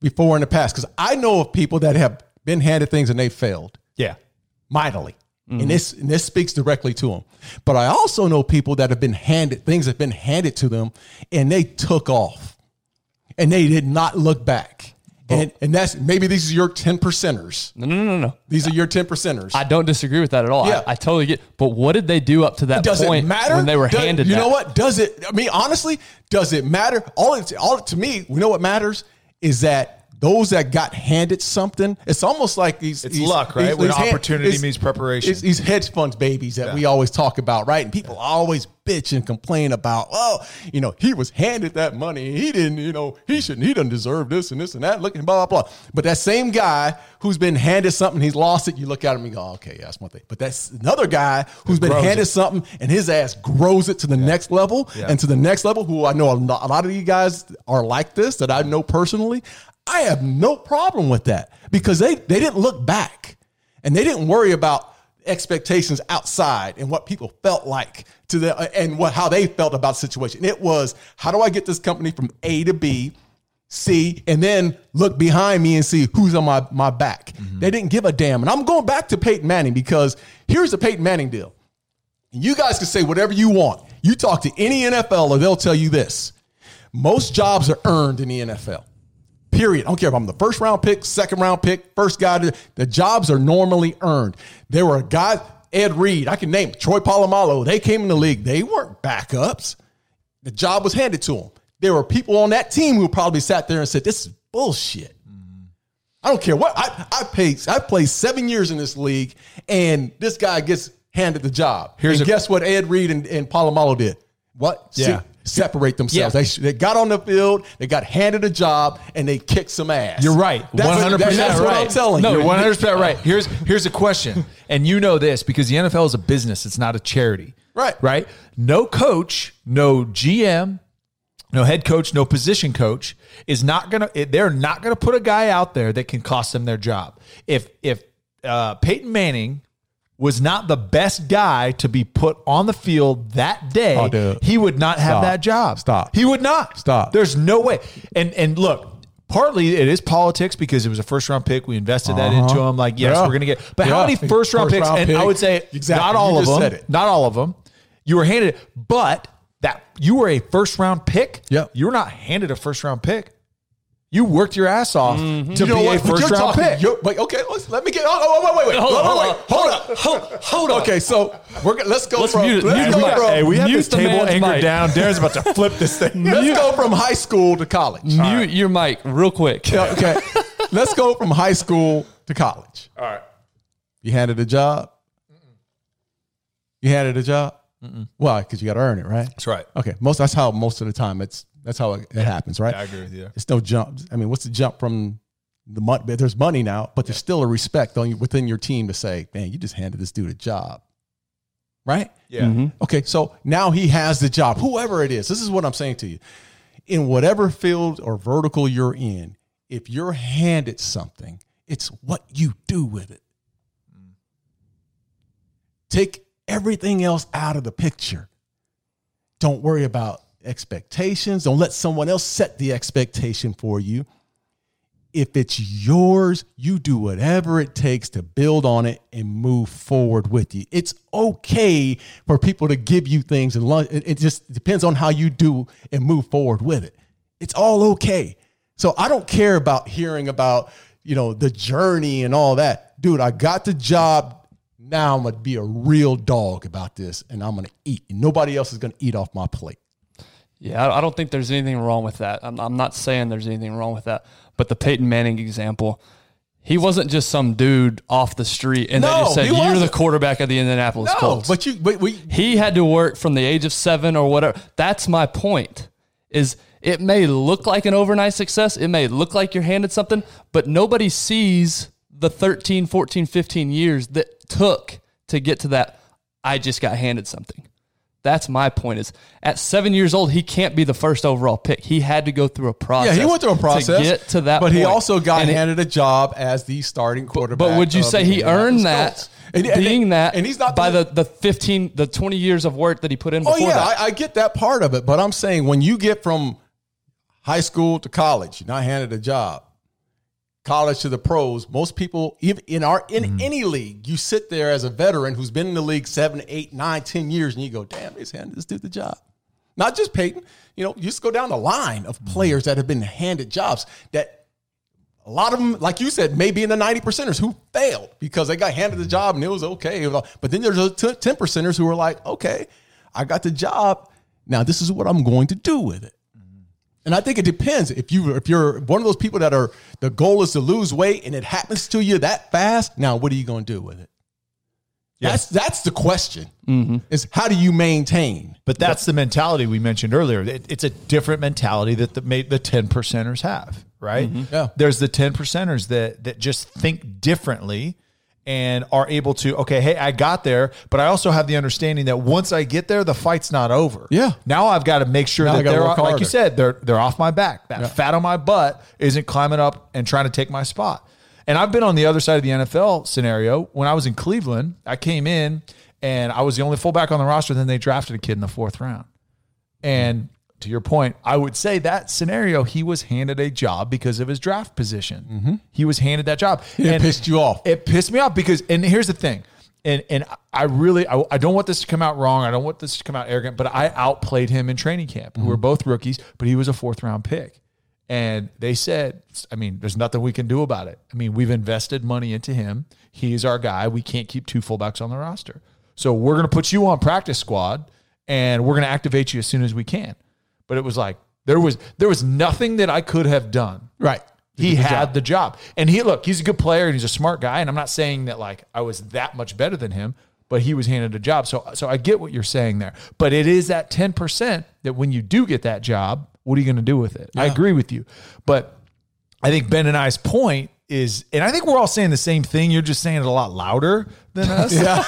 Speaker 2: before in the past? Because I know of people that have been handed things and they failed.
Speaker 4: yeah.
Speaker 2: mightily. And this and this speaks directly to them. But I also know people that have been handed things have been handed to them and they took off. And they did not look back. And and that's maybe these are your 10 percenters.
Speaker 1: No, no, no, no.
Speaker 2: These are your 10 percenters.
Speaker 1: I don't disagree with that at all.
Speaker 2: Yeah.
Speaker 1: I, I totally get. But what did they do up to that
Speaker 2: does
Speaker 1: point
Speaker 2: it matter
Speaker 1: when they were
Speaker 2: Does-
Speaker 1: handed?
Speaker 2: You
Speaker 1: that?
Speaker 2: know what? Does it? I mean, honestly, does it matter? All it, all to me, we know what matters is that those that got handed something. It's almost like these.
Speaker 4: It's
Speaker 2: these-
Speaker 4: luck, right?
Speaker 2: these-
Speaker 4: When
Speaker 2: these
Speaker 4: opportunity
Speaker 2: it's-
Speaker 4: meets preparation.
Speaker 2: It's these hedge funds babies that we always talk about, right? And people always bitch and complain about, oh, you know, he was handed that money. He didn't, you know, he shouldn't. He doesn't deserve this and this and that. Look and blah blah blah. But that same guy who's been handed something, he's lost it. You look at him and go, oh, okay, yeah, that's one thing. But that's another guy who's been handed
Speaker 4: it.
Speaker 2: something and his ass grows it to the next level
Speaker 4: Yeah.
Speaker 2: and to the next level. Who I know a lot of you guys are like this that I know personally. I have no problem with that because they they didn't look back and they didn't worry about expectations outside and what people felt like to the uh, and what how they felt about the situation. It was how do I get this company from A to B, C, and then look behind me and see who's on my my back. Mm-hmm. They didn't give a damn. And I'm going back to Peyton Manning because here's the Peyton Manning deal. You guys can say whatever you want. You talk to any NFL or they'll tell you this. Most jobs are earned in the NFL. Period. I don't care if I'm the first round pick, second round pick, first guy. To, the jobs are normally earned. There were guys, Ed Reed, I can name Troy Polamalu. They came in the league. They weren't backups. The job was handed to them. There were people on that team who probably sat there and said, "This is bullshit." I don't care what I I paid. I played seven years in this league, and this guy gets handed the job.
Speaker 4: Here's
Speaker 2: and
Speaker 4: a-
Speaker 2: guess what? Ed Reed and, and Polamalu did. What?
Speaker 4: Yeah.
Speaker 2: Separate themselves.
Speaker 4: Yeah.
Speaker 2: They, they got on the field, they got handed a job, and they kicked some ass.
Speaker 4: You're right.
Speaker 2: That's,
Speaker 4: One hundred percent
Speaker 2: That's
Speaker 4: right.
Speaker 2: what I'm telling
Speaker 4: no,
Speaker 2: you.
Speaker 4: You're one hundred percent right. Here's here's a question, and you know this because the NFL is a business. It's not a charity.
Speaker 2: Right.
Speaker 4: Right. No coach, no GM, no head coach, no position coach is not gonna. They're not gonna put a guy out there that can cost them their job. If if uh, Peyton Manning was not the best guy to be put on the field that day,
Speaker 2: Oh, dude.
Speaker 4: he would not have
Speaker 2: Stop.
Speaker 4: that job.
Speaker 2: Stop.
Speaker 4: He would not.
Speaker 2: Stop.
Speaker 4: There's no way. And and look, partly it is politics because it was a first round pick. We invested that into him. Like, yes,
Speaker 2: Uh-huh. Yeah.
Speaker 4: we're gonna get. But how many first round
Speaker 2: First
Speaker 4: picks?
Speaker 2: round
Speaker 4: and I would say
Speaker 2: Exactly.
Speaker 4: not all
Speaker 2: You
Speaker 4: of them. Not all of them. You were handed it, but that you were a first round pick.
Speaker 2: Yeah,
Speaker 4: You were not handed a first round pick. You worked your ass off to
Speaker 2: Mm-hmm. You know
Speaker 4: be a
Speaker 2: what? But
Speaker 4: first
Speaker 2: you're
Speaker 4: round
Speaker 2: talking-
Speaker 4: pick.
Speaker 2: you're- Wait, okay, let's, let me get. Oh, oh, wait, wait, wait,
Speaker 1: Hold
Speaker 2: wait,
Speaker 1: on,
Speaker 2: wait, wait, hold up, hold, hold on. Okay, so we're gonna let's go
Speaker 1: Let's
Speaker 2: from
Speaker 1: mute it.
Speaker 2: let's
Speaker 1: Mute
Speaker 2: go
Speaker 1: the mic.
Speaker 2: from
Speaker 4: Hey, we have
Speaker 1: Mute
Speaker 4: this
Speaker 1: the
Speaker 4: table
Speaker 1: man's
Speaker 4: anchored
Speaker 1: mic.
Speaker 4: down. Darren's about to flip this thing.
Speaker 2: let's go from high school to college.
Speaker 1: Mute your mic real quick.
Speaker 2: Yeah, okay, let's go from high school to college.
Speaker 4: All right.
Speaker 2: You handed a job. You handed a job. Why? Because you got to earn it, right?
Speaker 4: That's right.
Speaker 2: Okay, most that's how most of the time it's that's how it, it happens, right?
Speaker 4: I agree with you.
Speaker 2: It's no jump. I mean, what's the jump from the money? There's money now, but there's still a respect on you within your team to say, "Man, you just handed this dude a job," right?
Speaker 4: Yeah. Mm-hmm.
Speaker 2: Okay, so now he has the job. Whoever it is, this is what I'm saying to you. In whatever field or vertical you're in, if you're handed something, it's what you do with it. Take everything else out of the picture. Don't worry about expectations. Don't let someone else set the expectation for you. If it's yours, you do whatever it takes to build on it and move forward with you. It's okay for people to give you things and it just depends on how you do and move forward with it. It's all okay. So I don't care about hearing about, you know, the journey and all that. Dude, I got the job. Now I'm going to be a real dog about this and I'm going to eat. And nobody else is going to eat off my plate.
Speaker 1: Yeah, I don't think there's anything wrong with that. I'm, I'm not saying there's anything wrong with that. But the Peyton Manning example, He wasn't just some dude off the street and they
Speaker 2: No,
Speaker 1: just said, You're the quarterback of the Indianapolis
Speaker 2: No,
Speaker 1: Colts.
Speaker 2: but you, but we,
Speaker 1: he had to work from the age of seven or whatever. That's my point. Is it may look like an overnight success, it may look like you're handed something, but nobody sees the 13, 14, 15 years that took to get to that. I just got handed something. That's my point. Is at seven years old, he can't be the first overall pick. He had to go through a process.
Speaker 2: yeah, he went through a process
Speaker 1: to get to that.
Speaker 2: But he also got
Speaker 1: And it-
Speaker 2: handed a job as the starting quarterback.
Speaker 1: but would you say he earned that,
Speaker 2: Colts. And- and-
Speaker 1: being that,
Speaker 2: and he's not
Speaker 1: by the, the fifteen, the twenty years of work that he put in
Speaker 2: Oh yeah,
Speaker 1: that?
Speaker 2: I, I get that part of it, but I'm saying when you get from high school to college, you're not handed a job. College to the pros, most people, even in our in
Speaker 1: Mm-hmm.
Speaker 2: any league, you sit there as a veteran who's been in the league seven, eight, nine, ten years, and you go, "Damn, just handed this dude the job." Not just Peyton, you know, you just go down the line of
Speaker 1: Mm-hmm.
Speaker 2: players that have been handed jobs that a lot of them, like you said, may be in the 90 percenters who failed because they got handed the job and it was okay. But then there's those 10 percenters who are like, okay, I got the job. Now this is what I'm going to do with it. And I think it depends. If you if you're one of those people that are the goal is to lose weight and it happens to you that fast, now what are you going to do with it? That's that's the question. Mm-hmm. Is how do you maintain?
Speaker 4: But that's the mentality we mentioned earlier. It- it's a different mentality that the the ten percenters have, right?
Speaker 2: Yeah.
Speaker 4: There's the ten percenters that that just think differently and are able to okay, hey, I got there, but I also have the understanding that once I get there, the fight's not over.
Speaker 2: Yeah.
Speaker 4: Now I've got to make sure
Speaker 2: Now
Speaker 4: that they're like you said, they're they're off my back. That fat on my butt isn't climbing up and trying to take my spot. And I've been on the other side of the NFL scenario. When I was in Cleveland, I came in and I was the only fullback on the roster. Then they drafted a kid in the fourth round. And to your point, I would say that scenario, he was handed a job because of his draft position. Mm-hmm. He was handed that job.
Speaker 2: It pissed you off.
Speaker 4: It pissed me off because, and here's the thing, and and I really, I, I don't want this to come out wrong. I don't want this to come out arrogant, but I outplayed him in training camp. We mm-hmm. were both rookies, but he was a fourth round pick. And they said, I mean, there's nothing we can do about it. I mean, we've invested money into him. He's our guy. We can't keep two fullbacks on the roster. So we're going to put you on practice squad and we're going to activate you as soon as we can. But it was like, there was there was nothing that I could have done
Speaker 2: Right.
Speaker 4: he had the job. And he look, he's a good player and he's a smart guy. And I'm not saying that like I was that much better than him, but he was handed a job. So so I get what you're saying there. But it is that 10% that when you do get that job, what are you going to do with it? I agree with you. But I think Ben and I's point is, and I think we're all saying the same thing. You're just saying it a lot louder than us.
Speaker 2: yeah,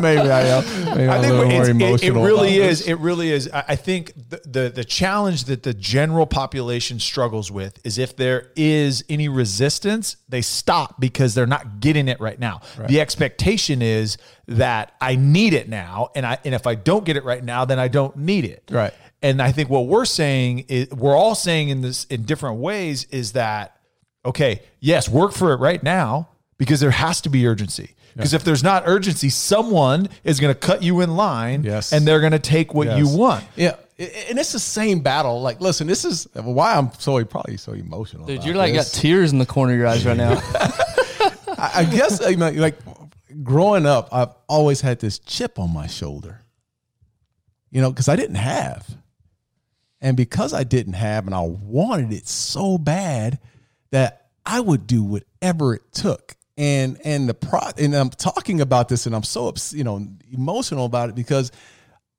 Speaker 2: Maybe I am. Maybe
Speaker 4: I think
Speaker 2: a little more
Speaker 4: it's, it, it really is.
Speaker 2: this.
Speaker 4: It really is. I I think the, the the challenge that the general population struggles with is if there is any resistance, they stop because they're not getting it right now. The expectation is that I need it now, and I and if I don't get it right now, then I don't need it.
Speaker 2: Right.
Speaker 4: And I think what we're saying is we're all saying in this in different ways is that okay, yes, work for it right now because there has to be urgency. Because if there's not urgency, someone is going to cut you in line
Speaker 2: Yes.
Speaker 4: and they're going to take what you want.
Speaker 2: Yeah, and it's the same battle. Like, listen, this is why I'm so probably so emotional.
Speaker 1: Dude, you're like
Speaker 2: this.
Speaker 1: got tears in the corner of your eyes right now.
Speaker 2: I, I guess you know, like growing up, I've always had this chip on my shoulder. You know, because I didn't have, and because I didn't have, and I wanted it so bad that I would do whatever it took. And and the pro and I'm talking about this, and I'm so ups- you know emotional about it because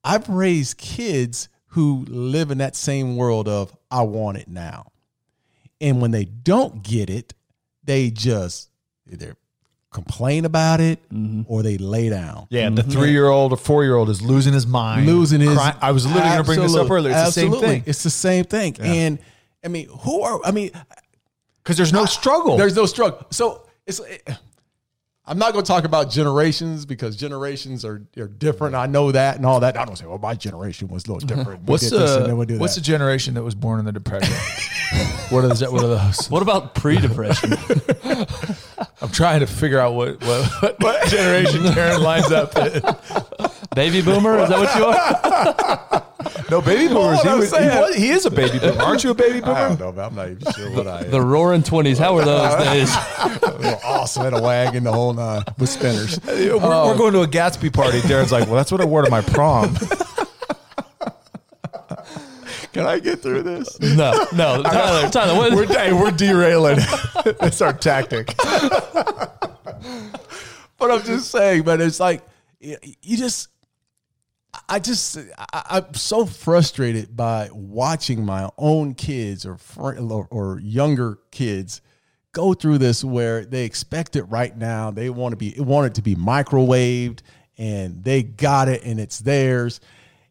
Speaker 2: I've raised kids who live in that same world of I want it now. And when they don't get it, they just either complain about it mm-hmm. or they lay down.
Speaker 4: Yeah, the mm-hmm. three year old or four year old is losing his mind.
Speaker 2: Losing his
Speaker 4: crying. I was literally going to bring this up earlier. It's the same thing.
Speaker 2: It's the same thing. And I mean, who are I mean,
Speaker 4: Because there's no ah, struggle.
Speaker 2: there's no struggle. So it's eh, I'm not going to talk about generations because generations are, are different. I know that and all that. I don't say, well, my generation was a little different. We
Speaker 4: what's
Speaker 2: did this and
Speaker 4: the
Speaker 2: then we do
Speaker 4: what's
Speaker 2: that.
Speaker 4: the generation that was born in the depression? what are those? What are those?
Speaker 1: what about pre-depression?
Speaker 4: I'm trying to figure out what what, what generation Karen lines up. in.
Speaker 1: Baby boomer? Is that what you are?
Speaker 4: No, baby boomers. He, was, he, was, he is a baby boomer. Aren't you a baby
Speaker 2: I
Speaker 4: boomer?
Speaker 2: don't know, but I'm not even sure what I am.
Speaker 1: The roaring twenties. How were those days?
Speaker 2: awesome at a wagon, the whole nine with spinners.
Speaker 4: We're, we're oh. going to a Gatsby party. Darren's like, well, that's what I wore to my prom.
Speaker 2: Can I get through this?
Speaker 1: No, no, Tyler, Tyler, what,
Speaker 4: We're, hey, we're derailing. That's our tactic.
Speaker 2: But I'm just saying, but it's like you you just, I just, I, I'm so frustrated by watching my own kids or, or younger kids go through this where they expect it right now. They want to be, want it to be microwaved, and they got it, and it's theirs,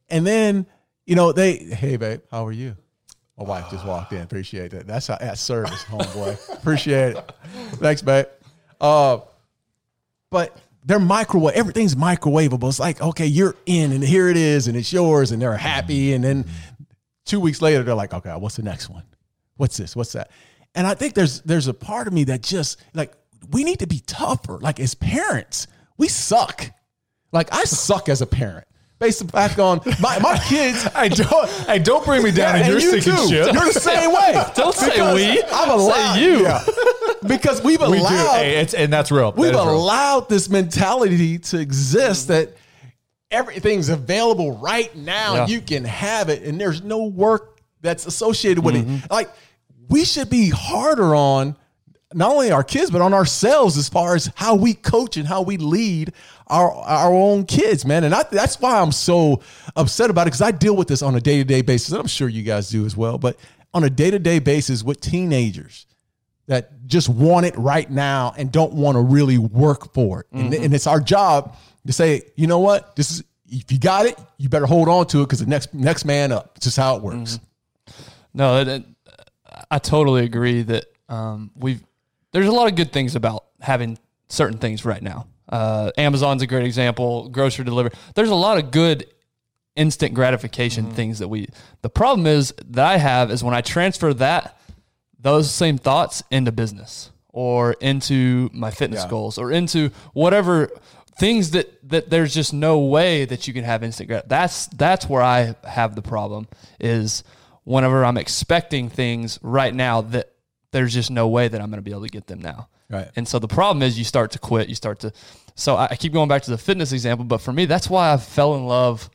Speaker 2: and then you know they, hey babe, how are you? My wife just walked in. Appreciate that. That's how that's service, homeboy. Appreciate it. Thanks, babe. Uh, but they're microwave. Everything's microwavable. It's like, okay, you're in, and here it is, and it's yours, and they're happy. And then two weeks later, they're like, okay, what's the next one? What's this? What's that? And I think there's there's a part of me that just like we need to be tougher. Like as parents, we suck. Like I suck as a parent. Based back on my, my kids,
Speaker 4: I don't. Hey, don't bring me down in
Speaker 2: and
Speaker 4: your
Speaker 2: you
Speaker 4: sinking
Speaker 2: too.
Speaker 4: ship.
Speaker 2: You're the same way.
Speaker 1: Don't say we.
Speaker 2: I'm allowed
Speaker 1: you.
Speaker 2: yeah. because we've
Speaker 4: we do.
Speaker 2: allowed
Speaker 4: Hey, and that's real.
Speaker 2: we've
Speaker 4: That is real.
Speaker 2: allowed this mentality to exist mm. that everything's available right now.
Speaker 1: Yeah.
Speaker 2: You can have it, and there's no work that's associated with it. Mm-hmm. Like we should be harder on not only our kids but on ourselves as far as how we coach and how we lead our our own kids, man. And I, that's why I'm so upset about it because I deal with this on a day to day basis, and I'm sure you guys do as well. But on a day to day basis with teenagers that just want it right now and don't want to really work for it. And, mm-hmm. and it's our job to say, you know what, this is if you got it, you better hold on to it because the next next man up. It's just how it works. Mm-hmm.
Speaker 1: No, it, it- uh, I totally agree that um, we've. There's a lot of good things about having certain things right now. Uh, Amazon's a great example. Grocery delivery. There's a lot of good instant gratification things that we. The problem is that I have is when I transfer that those same thoughts into business or into my fitness
Speaker 2: Yeah.
Speaker 1: goals or into whatever things that that there's just no way that you can have instant grat. That's that's where I have the problem is whenever I'm expecting things right now that there's just no way that I'm going to be able to get them now.
Speaker 2: Right.
Speaker 1: And so the problem is you start to quit, you start to so I I keep going back to the fitness example, but for me that's why I fell in love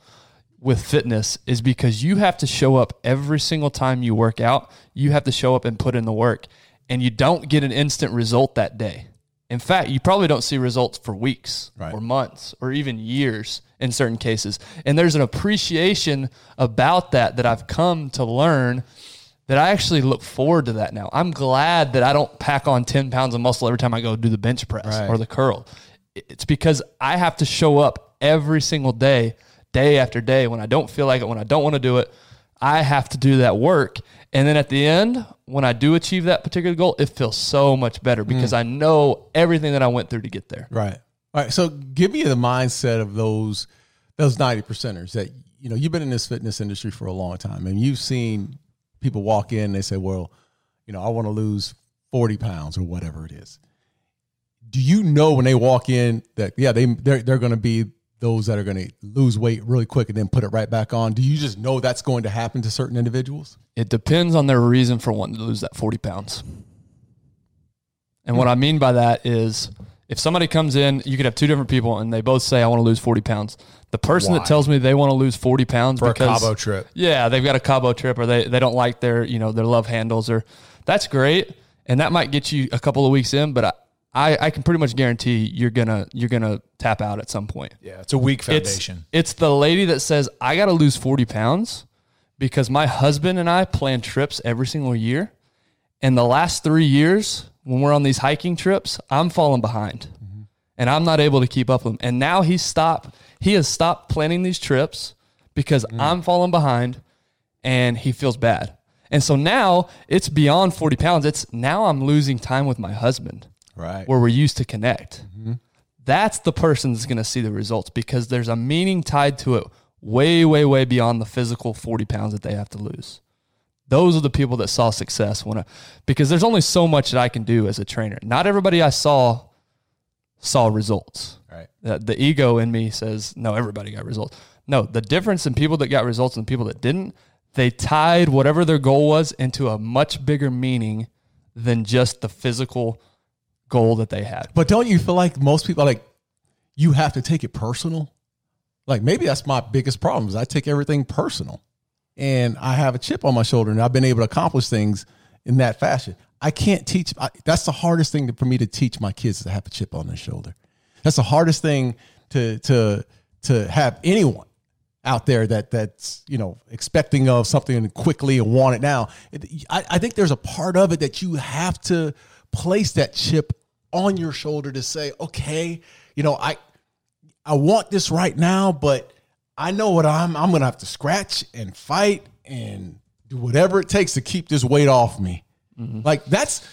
Speaker 1: with fitness is because you have to show up every single time you work out. You have to show up and put in the work, and you don't get an instant result that day. In fact, you probably don't see results for weeks
Speaker 2: Right.
Speaker 1: or months or even years in certain cases. And there's an appreciation about that that I've come to learn that I actually look forward to that now. I'm glad that I don't pack on 10 pounds of muscle every time I go do the bench press
Speaker 2: Right.
Speaker 1: or the curl. It's because I have to show up every single day, day after day. When I don't feel like it, when I don't want to do it, I have to do that work. And then at the end, when I do achieve that particular goal, it feels so much better hmm. because I know everything that I went through to get there.
Speaker 2: Right. All right. So give me the mindset of those those ninety percenters that you know you've been in this fitness industry for a long time and you've seen people walk in and they say, well, you know, I want to lose forty pounds or whatever it is. Do you know when they walk in that yeah they they're, they're going to be those that are going to lose weight really quick and then put it right back on? Do you just know that's going to happen to certain individuals?
Speaker 1: It depends on their reason for wanting to lose that 40 pounds. And what hmm. I mean by that is if somebody comes in, you could have two different people and they both say, I want to lose 40 pounds. The person
Speaker 4: Why?
Speaker 1: that tells me they want to lose 40 pounds
Speaker 4: For a
Speaker 1: because
Speaker 4: Cabo trip.
Speaker 1: Yeah, they've got a Cabo trip or they, they don't like their, you know, their love handles or that's great. And that might get you a couple of weeks in, but I, I, I can pretty much guarantee you're gonna you're gonna tap out at some point.
Speaker 4: Yeah, it's a weak
Speaker 1: It's,
Speaker 4: foundation.
Speaker 1: it's the lady that says, I got to lose 40 pounds because my husband and I plan trips every single year. And the last three years, when we're on these hiking trips, I'm falling behind and I'm not able to keep up with him. And now he's stopped, he has stopped planning these trips because mm. I'm falling behind and he feels bad. And so now it's beyond 40 pounds. It's now I'm losing time with my husband
Speaker 2: Right.
Speaker 1: where we're used to connect. Mm-hmm. That's the person that's going to see the results because there's a meaning tied to it way, way, way beyond the physical 40 pounds that they have to lose. Those are the people that saw success when I, because there's only so much that I can do as a trainer. Not everybody I saw saw results.
Speaker 2: Right.
Speaker 1: The, the ego in me says, no, everybody got results. No, the difference in people that got results and people that didn't, they tied whatever their goal was into a much bigger meaning than just the physical goal that they had.
Speaker 2: But don't you feel like most people like you have to take it personal? Like maybe that's my biggest problem is I take everything personal. And I have a chip on my shoulder and I've been able to accomplish things in that fashion. I can't teach. I, that's the hardest thing to, for me to teach my kids to have a chip on their shoulder. That's the hardest thing to to to have anyone out there that that's you know expecting of something quickly and want it now. It- I, I think there's a part of it that you have to place that chip on your shoulder to say, okay, you know, I I want this right now, but I know what I'm I'm gonna have to scratch and fight and do whatever it takes to keep this weight off me. Like that's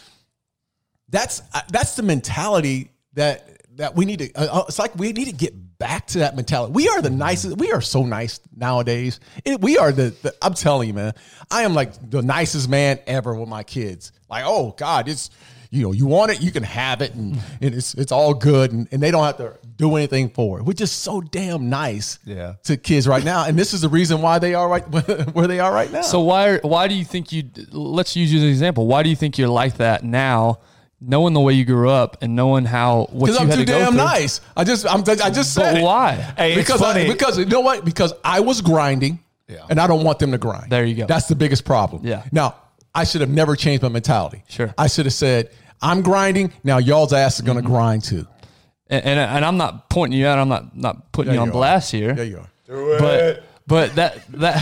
Speaker 2: that's uh, that's the mentality that that we need to. Uh, uh, it's like we need to get back to that mentality. We are the nicest. We are so nice nowadays. It, we are the, the. I'm telling you, man. I am like the nicest man ever with my kids. Like, oh God, it's you know, you want it, you can have it, and, mm-hmm. and it's it's all good, and, and they don't have to do anything for it. We're just so damn nice,
Speaker 4: Yeah.
Speaker 2: to kids right now, and this is the reason why they are right where they are right now.
Speaker 1: So why are- why do you think you? Let's use you as an example. Why do you think you're like that now, knowing the way you grew up and knowing how what
Speaker 2: because
Speaker 1: you
Speaker 2: I'm
Speaker 1: had
Speaker 2: too
Speaker 1: to go
Speaker 2: damn
Speaker 1: through?
Speaker 2: nice. I just I'm I just said
Speaker 1: But
Speaker 2: it.
Speaker 1: why?
Speaker 4: Hey, it's
Speaker 2: because I, because you know what? Because I was grinding,
Speaker 4: Yeah.
Speaker 2: and I don't want them to grind.
Speaker 1: There you go.
Speaker 2: That's the biggest problem.
Speaker 1: Yeah.
Speaker 2: Now I should have never changed my mentality.
Speaker 1: Sure.
Speaker 2: I should have said I'm grinding. Now y'all's ass is going to
Speaker 1: Mm-hmm.
Speaker 2: grind too.
Speaker 1: And, and and I'm not pointing you out. I'm not not putting
Speaker 2: There
Speaker 1: you on
Speaker 2: you
Speaker 1: blast here.
Speaker 2: There you are.
Speaker 1: but but that that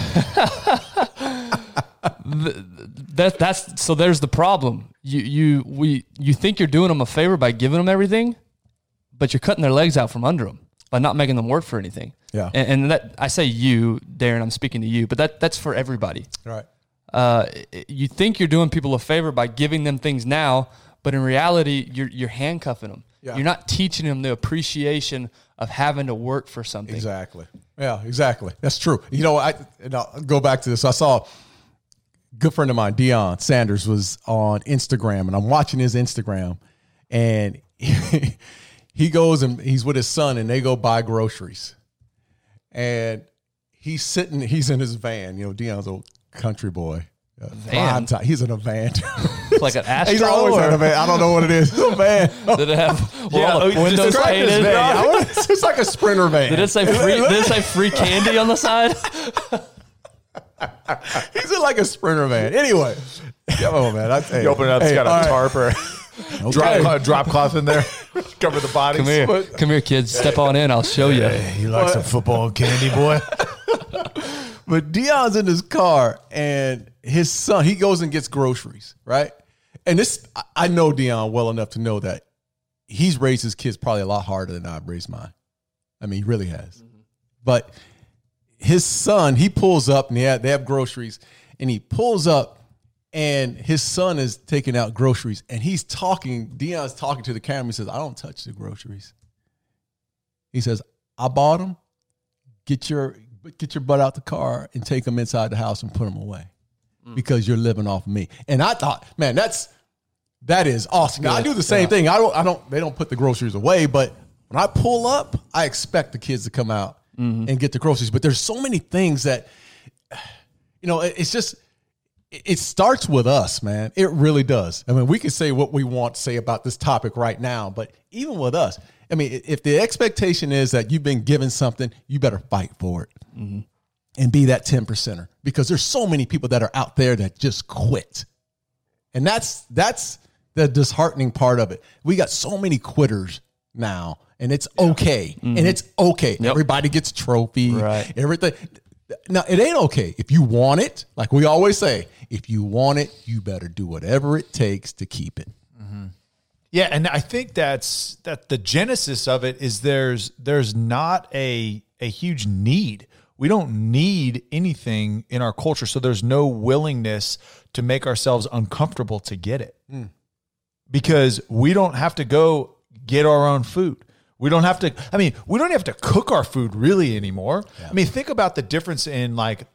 Speaker 1: that that's so there's the problem. You you we you think you're doing them a favor by giving them everything, but you're cutting their legs out from under them by not making them work for anything.
Speaker 2: Yeah.
Speaker 1: and, and that I say you, Darren. I'm speaking to you, but that that's for everybody.
Speaker 2: All right.
Speaker 1: Uh, you think you're doing people a favor by giving them things now, but in reality, you're you're handcuffing them.
Speaker 2: Yeah.
Speaker 1: You're not teaching them the appreciation of having to work for something.
Speaker 2: Exactly. Yeah, exactly. That's true. You know, I and I'll go back to this. I saw a good friend of mine, Deion Sanders, was on Instagram, and I'm watching his Instagram, and he goes and he's with his son, and they go buy groceries, and he's sitting, he's in his van. You know, Deion's a country boy. Uh,
Speaker 1: Van?
Speaker 2: five ti- He's in a van.
Speaker 1: It's Like an
Speaker 2: he's
Speaker 1: Astro
Speaker 2: always in a van. I don't know what it is. It's a van.
Speaker 1: did it have were all
Speaker 4: oh,
Speaker 1: the windows
Speaker 4: describe this
Speaker 1: painted?
Speaker 4: van.
Speaker 2: I it's like a sprinter van.
Speaker 1: Did it say free? Did it say free candy on the side?
Speaker 2: He's in like a sprinter van. Anyway, come on, man. I tell you,
Speaker 4: You open it up, It's got a
Speaker 2: all right.
Speaker 4: tarp or drop, cloth, drop cloth in there, cover the body.
Speaker 1: Come here, come here, kids. Step on in. I'll show you.
Speaker 4: You like some football candy, boy?
Speaker 2: But Deion's in his car, and his son he goes and gets groceries, right? And this I- know Deion well enough to know that he's raised his kids probably a lot harder than I've raised mine. I mean, he really has. Mm-hmm. But his son, he pulls up and they have, they have groceries, and he pulls up, and his son is taking out groceries, and he's talking. Deion's talking to the camera. He says, "I don't touch the groceries." He says, "I bought them. Get your get your butt out the car and take them inside the house and put them away, because you're living off me." And I thought, man, that's that is awesome. Now, I do the same thing. I don't. I don't. They don't put the groceries away, but when I pull up, I expect the kids to come out mm-hmm. and get the groceries. But there's so many things that, you know, it's just. it- It starts with us, man. It really does. I mean, we can say what we want to say about this topic right now, but even with us, I mean, if the expectation is that you've been given something, you better fight for it mm-hmm. and be that 10 percenter because there's so many people that are out there that just quit. And that's that's the disheartening part of it. We got so many quitters now, and it's okay. And mm-hmm. it's okay. Everybody gets trophy.
Speaker 1: Right.
Speaker 2: Everything. Now it ain't okay. If you want it, like we always say, if you want it, you better do whatever it takes to keep it. Mm-hmm.
Speaker 4: Yeah, and I think that's that the genesis of it is there's there's not a a huge need. We don't need anything in our culture, so there's no willingness to make ourselves uncomfortable to get it. Hmm. Because we don't have to go get our own food. We don't have to I mean, we don't have to cook our food really anymore. I mean, think about the difference in like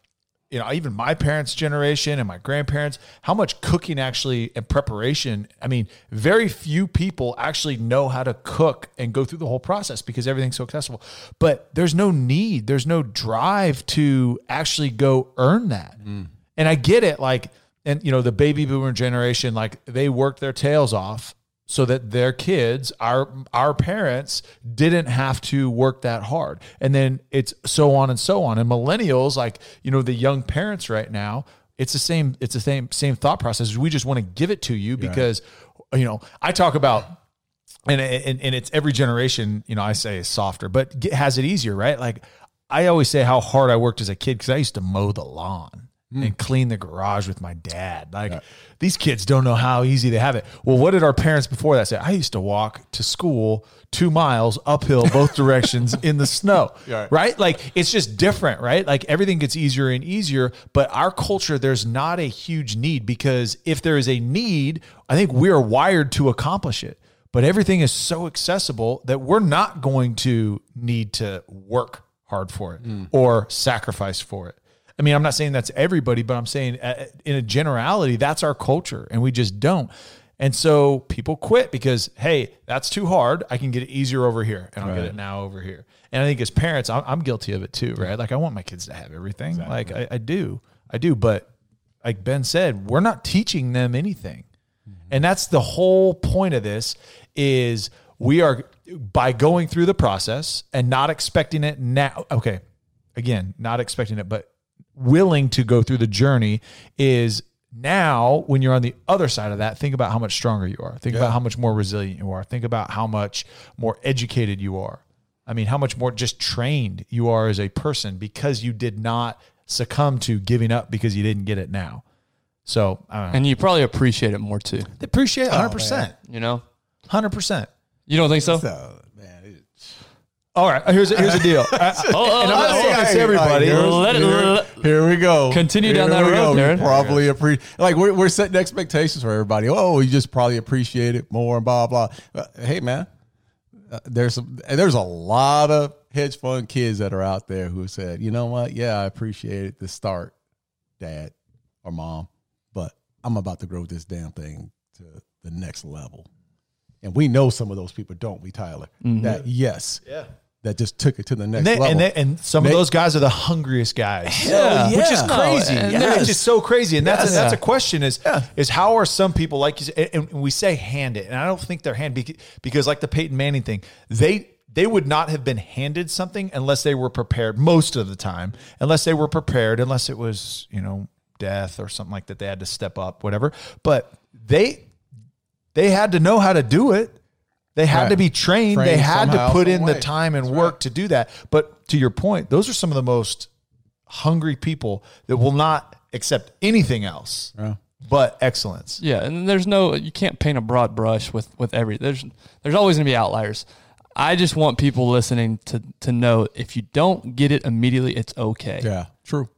Speaker 4: you know, even my parents' generation and my grandparents, how much cooking actually and preparation. I mean, very few people actually know how to cook and go through the whole process because everything's so accessible. But there's no need, there's no drive to actually go earn that. Mm. And I get it, like, and you know, the baby boomer generation, like they worked their tails off so that their kids, our our parents, didn't have to work that hard. And then it's so on and so on. And millennials, like you know, the young parents right now, it's the same. It's the same same thought process. We just want to give it to you because you know I talk about. And, and and it's every generation, you know. I say is softer, but has it easier, right? Like I always say how hard I worked as a kid because I used to mow the lawn and hmm. clean the garage with my dad. Like these kids don't know how easy they have it. Well, what did our parents before that say? I used to walk to school two miles uphill both directions in the snow.
Speaker 2: Right.
Speaker 4: Right? Like it's just different, right? Like everything gets easier and easier. But our culture, there's not a huge need because if there is a need, I think we are wired to accomplish it. But everything is so accessible that we're not going to need to work hard for it hmm. or sacrifice for it. I mean, I'm not saying that's everybody, but I'm saying uh, in a generality, that's our culture, and we just don't. And so people quit because, hey, that's too hard. I can get it easier over here, and I'll get it now over here. And I think as parents, I'm, I'm guilty of it too, right? Like I want my kids to have everything. Like I, I do, I do. But like Ben said, we're not teaching them anything, and that's the whole point of this. Is we are by going through the process and not expecting it now. Okay, again, not expecting it, but willing to go through the journey is now when you're on the other side of that think about how much stronger you are. Think about how much more resilient you are. Think about how much more educated you are. I mean how much more just trained you are as a person because you did not succumb to giving up because you didn't get it now. So i don't know.
Speaker 1: And you probably appreciate it more too.
Speaker 4: appreciate 100%
Speaker 1: You know?
Speaker 4: 100%
Speaker 1: You don't think so?
Speaker 2: So, man, it-
Speaker 4: all right here's a, here's the deal I-
Speaker 1: Oh,
Speaker 4: and i'm not
Speaker 1: oh,
Speaker 4: saying
Speaker 1: oh,
Speaker 4: this to everybody
Speaker 1: Let it-
Speaker 2: here, here we go.
Speaker 1: Continue
Speaker 2: Here
Speaker 1: down that road,
Speaker 2: go.
Speaker 1: Darren.
Speaker 2: You probably appreciate. Like we're, we're setting expectations for everybody. Oh, you just probably appreciate it more and blah blah. Uh, hey man, uh, there's some, there's a lot of hedge fund kids that are out there who said, you know what? Yeah, I appreciate it to start, dad or mom, but I'm about to grow this damn thing to the next level. And we know some of those people, don't we, Tyler? Mm-hmm. That yes,
Speaker 4: Yeah.
Speaker 2: that just took it to the next
Speaker 4: And, they,
Speaker 2: level.
Speaker 4: and, they, and some of those guys are the hungriest guys.
Speaker 2: Yeah.
Speaker 4: which is crazy.
Speaker 1: No, and
Speaker 4: Yeah,
Speaker 1: there's-
Speaker 4: it's so crazy. And that's
Speaker 2: Yes.
Speaker 4: a, that's a question: is is how are some people like you? Say, and and we say hand it, and I don't think they're hand because, because like the Peyton Manning thing, they they would not have been handed something unless they were prepared. Most of the time, unless they were prepared, unless it was you know death or something like that, they had to step up, whatever. But they they had to know how to do it. They had
Speaker 2: Right.
Speaker 4: to be trained. they had
Speaker 2: somehow,
Speaker 4: to put in
Speaker 2: some
Speaker 4: the time and work to do that. But to your point, those are some of the most hungry people that will not accept anything else but excellence.
Speaker 1: Yeah, and there's no you can't paint a broad brush with with every there's there's always going to be outliers. I just want people listening to to know if you don't get it immediately, it's okay
Speaker 2: yeah, true.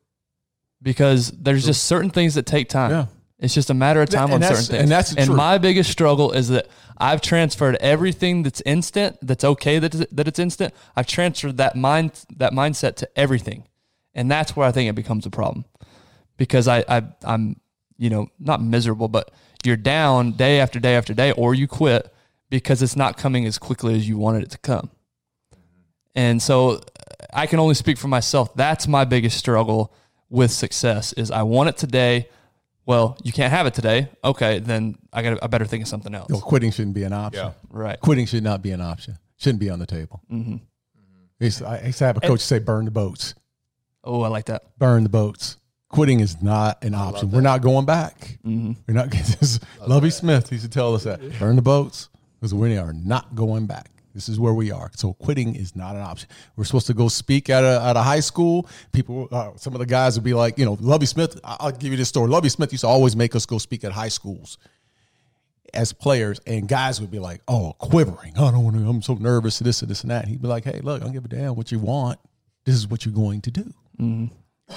Speaker 1: because there's just certain things that take time.
Speaker 2: Yeah.
Speaker 1: It's just a matter of time
Speaker 2: And
Speaker 1: on certain things.
Speaker 2: and that's
Speaker 1: and
Speaker 2: truth.
Speaker 1: my biggest struggle is that I've transferred everything that's instant, that's okay that that it's instant. I've transferred that mind that mindset to everything, and that's where I think it becomes a problem because I, I I'm you know not miserable, but you're down day after day after day, or you quit because it's not coming as quickly as you wanted it to come. And so uh, I can only speak for myself. That's my biggest struggle with success is I want it today. Well, you can't have it today. Okay, then I got I better think of something else.
Speaker 2: You know, quitting shouldn't be an option.
Speaker 1: Right.
Speaker 2: Quitting should not be an option. Shouldn't be on the table. Mm-hmm. I used to I used to have a coach say, "Burn the boats.
Speaker 1: Oh, I like that.
Speaker 2: Burn the boats." Quitting is not an option. We're not going back. We're not. This, Lovie Smith used to tell us that. Burn the boats because we are not going back. This is where we are. So quitting is not an option. We're supposed to go speak at a, at a high school. People, uh, some of the guys would be like, you know, Lovie Smith. I'll give you this story. Lovie Smith used to always make us go speak at high schools as players, and guys would be like, "Oh, quivering. I don't want to. I'm so nervous. This and this and that." He'd be like, "Hey, look, I don't give a damn what you want. This is what you're going to do."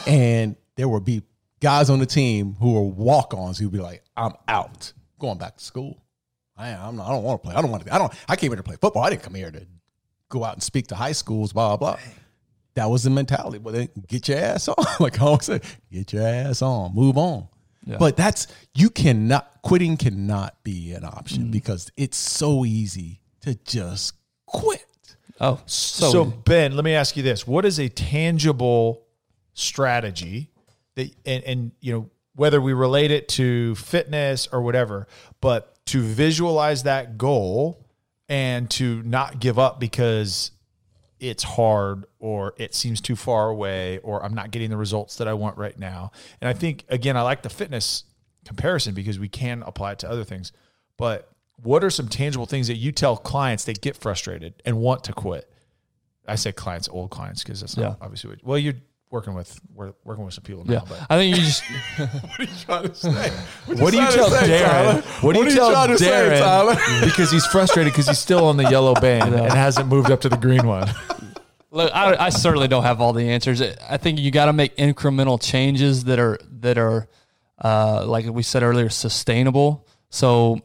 Speaker 2: And there would be guys on the team who were walk-ons who'd be like, "I'm out, going back to school. I, I'm not, I don't want to play. I don't want to. I don't. I came here to play football. I didn't come here to go out and speak to high schools. Blah blah." That was the mentality. Well, then get your ass on. like I always say, get your ass on. Move on. But that's you cannot quitting cannot be an option mm. because it's so easy to just quit.
Speaker 1: Oh,
Speaker 4: So,
Speaker 1: so,
Speaker 4: Ben, let me ask you this: What is a tangible strategy that, and, and you know, whether we relate it to fitness or whatever, but to visualize that goal and to not give up because it's hard or it seems too far away or I'm not getting the results that I want right now. And I think again I like the fitness comparison because we can apply it to other things. But what are some tangible things that you tell clients that get frustrated and want to quit? I say clients, old clients, because that's not
Speaker 1: Yeah.
Speaker 4: obviously what, well, you're working with we're working with some people
Speaker 1: Yeah,
Speaker 4: now. But
Speaker 1: I think you just
Speaker 2: What are you trying to say?
Speaker 4: what do you tell
Speaker 2: say,
Speaker 4: Darren? What do you
Speaker 2: What are you
Speaker 4: tell
Speaker 2: trying to
Speaker 4: Darren?
Speaker 2: Tyler?
Speaker 4: because he's frustrated because he's still on the yellow band and hasn't moved up to the green one.
Speaker 1: Look, I, I certainly don't have all the answers. I think you got to make incremental changes that are that are, uh, like we said earlier, sustainable. So,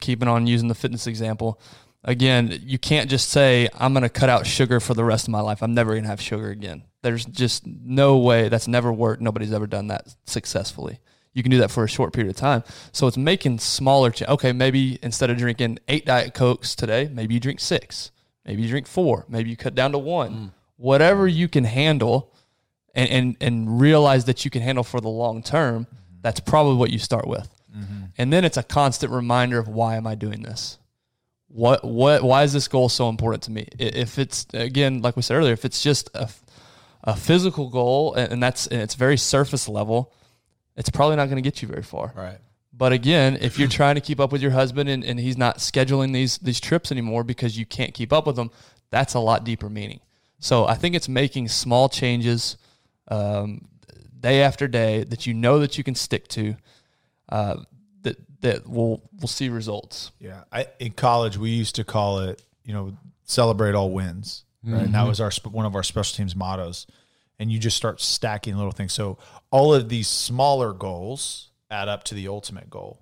Speaker 1: keeping on using the fitness example, again, you can't just say I'm going to cut out sugar for the rest of my life. I'm never going to have sugar again. There's just no way. That's never worked. Nobody's ever done that successfully. You can do that for a short period of time. So it's making smaller. Ch- okay, maybe instead of drinking eight diet cokes today, maybe you drink six. Maybe you drink four. Maybe you cut down to one. Mm. Whatever you can handle, and, and and realize that you can handle for the long term. Mm-hmm. That's probably what you start with, mm-hmm. and then it's a constant reminder of why am I doing this? What what why is this goal so important to me? If it's again, like we said earlier, if it's just a a physical goal and that's and it's very surface level, it's probably not going to get you very far.
Speaker 2: Right.
Speaker 1: But again, if you're trying to keep up with your husband and, and he's not scheduling these these trips anymore because you can't keep up with them, that's a lot deeper meaning. So I think it's making small changes um, day after day that you know that you can stick to uh, that we'll we'll see results.
Speaker 4: Yeah, I in college we used to call it, you know, celebrate all wins, right? And that mm-hmm. was our one of our special teams mottos. And you just start stacking little things. So all of these smaller goals add up to the ultimate goal,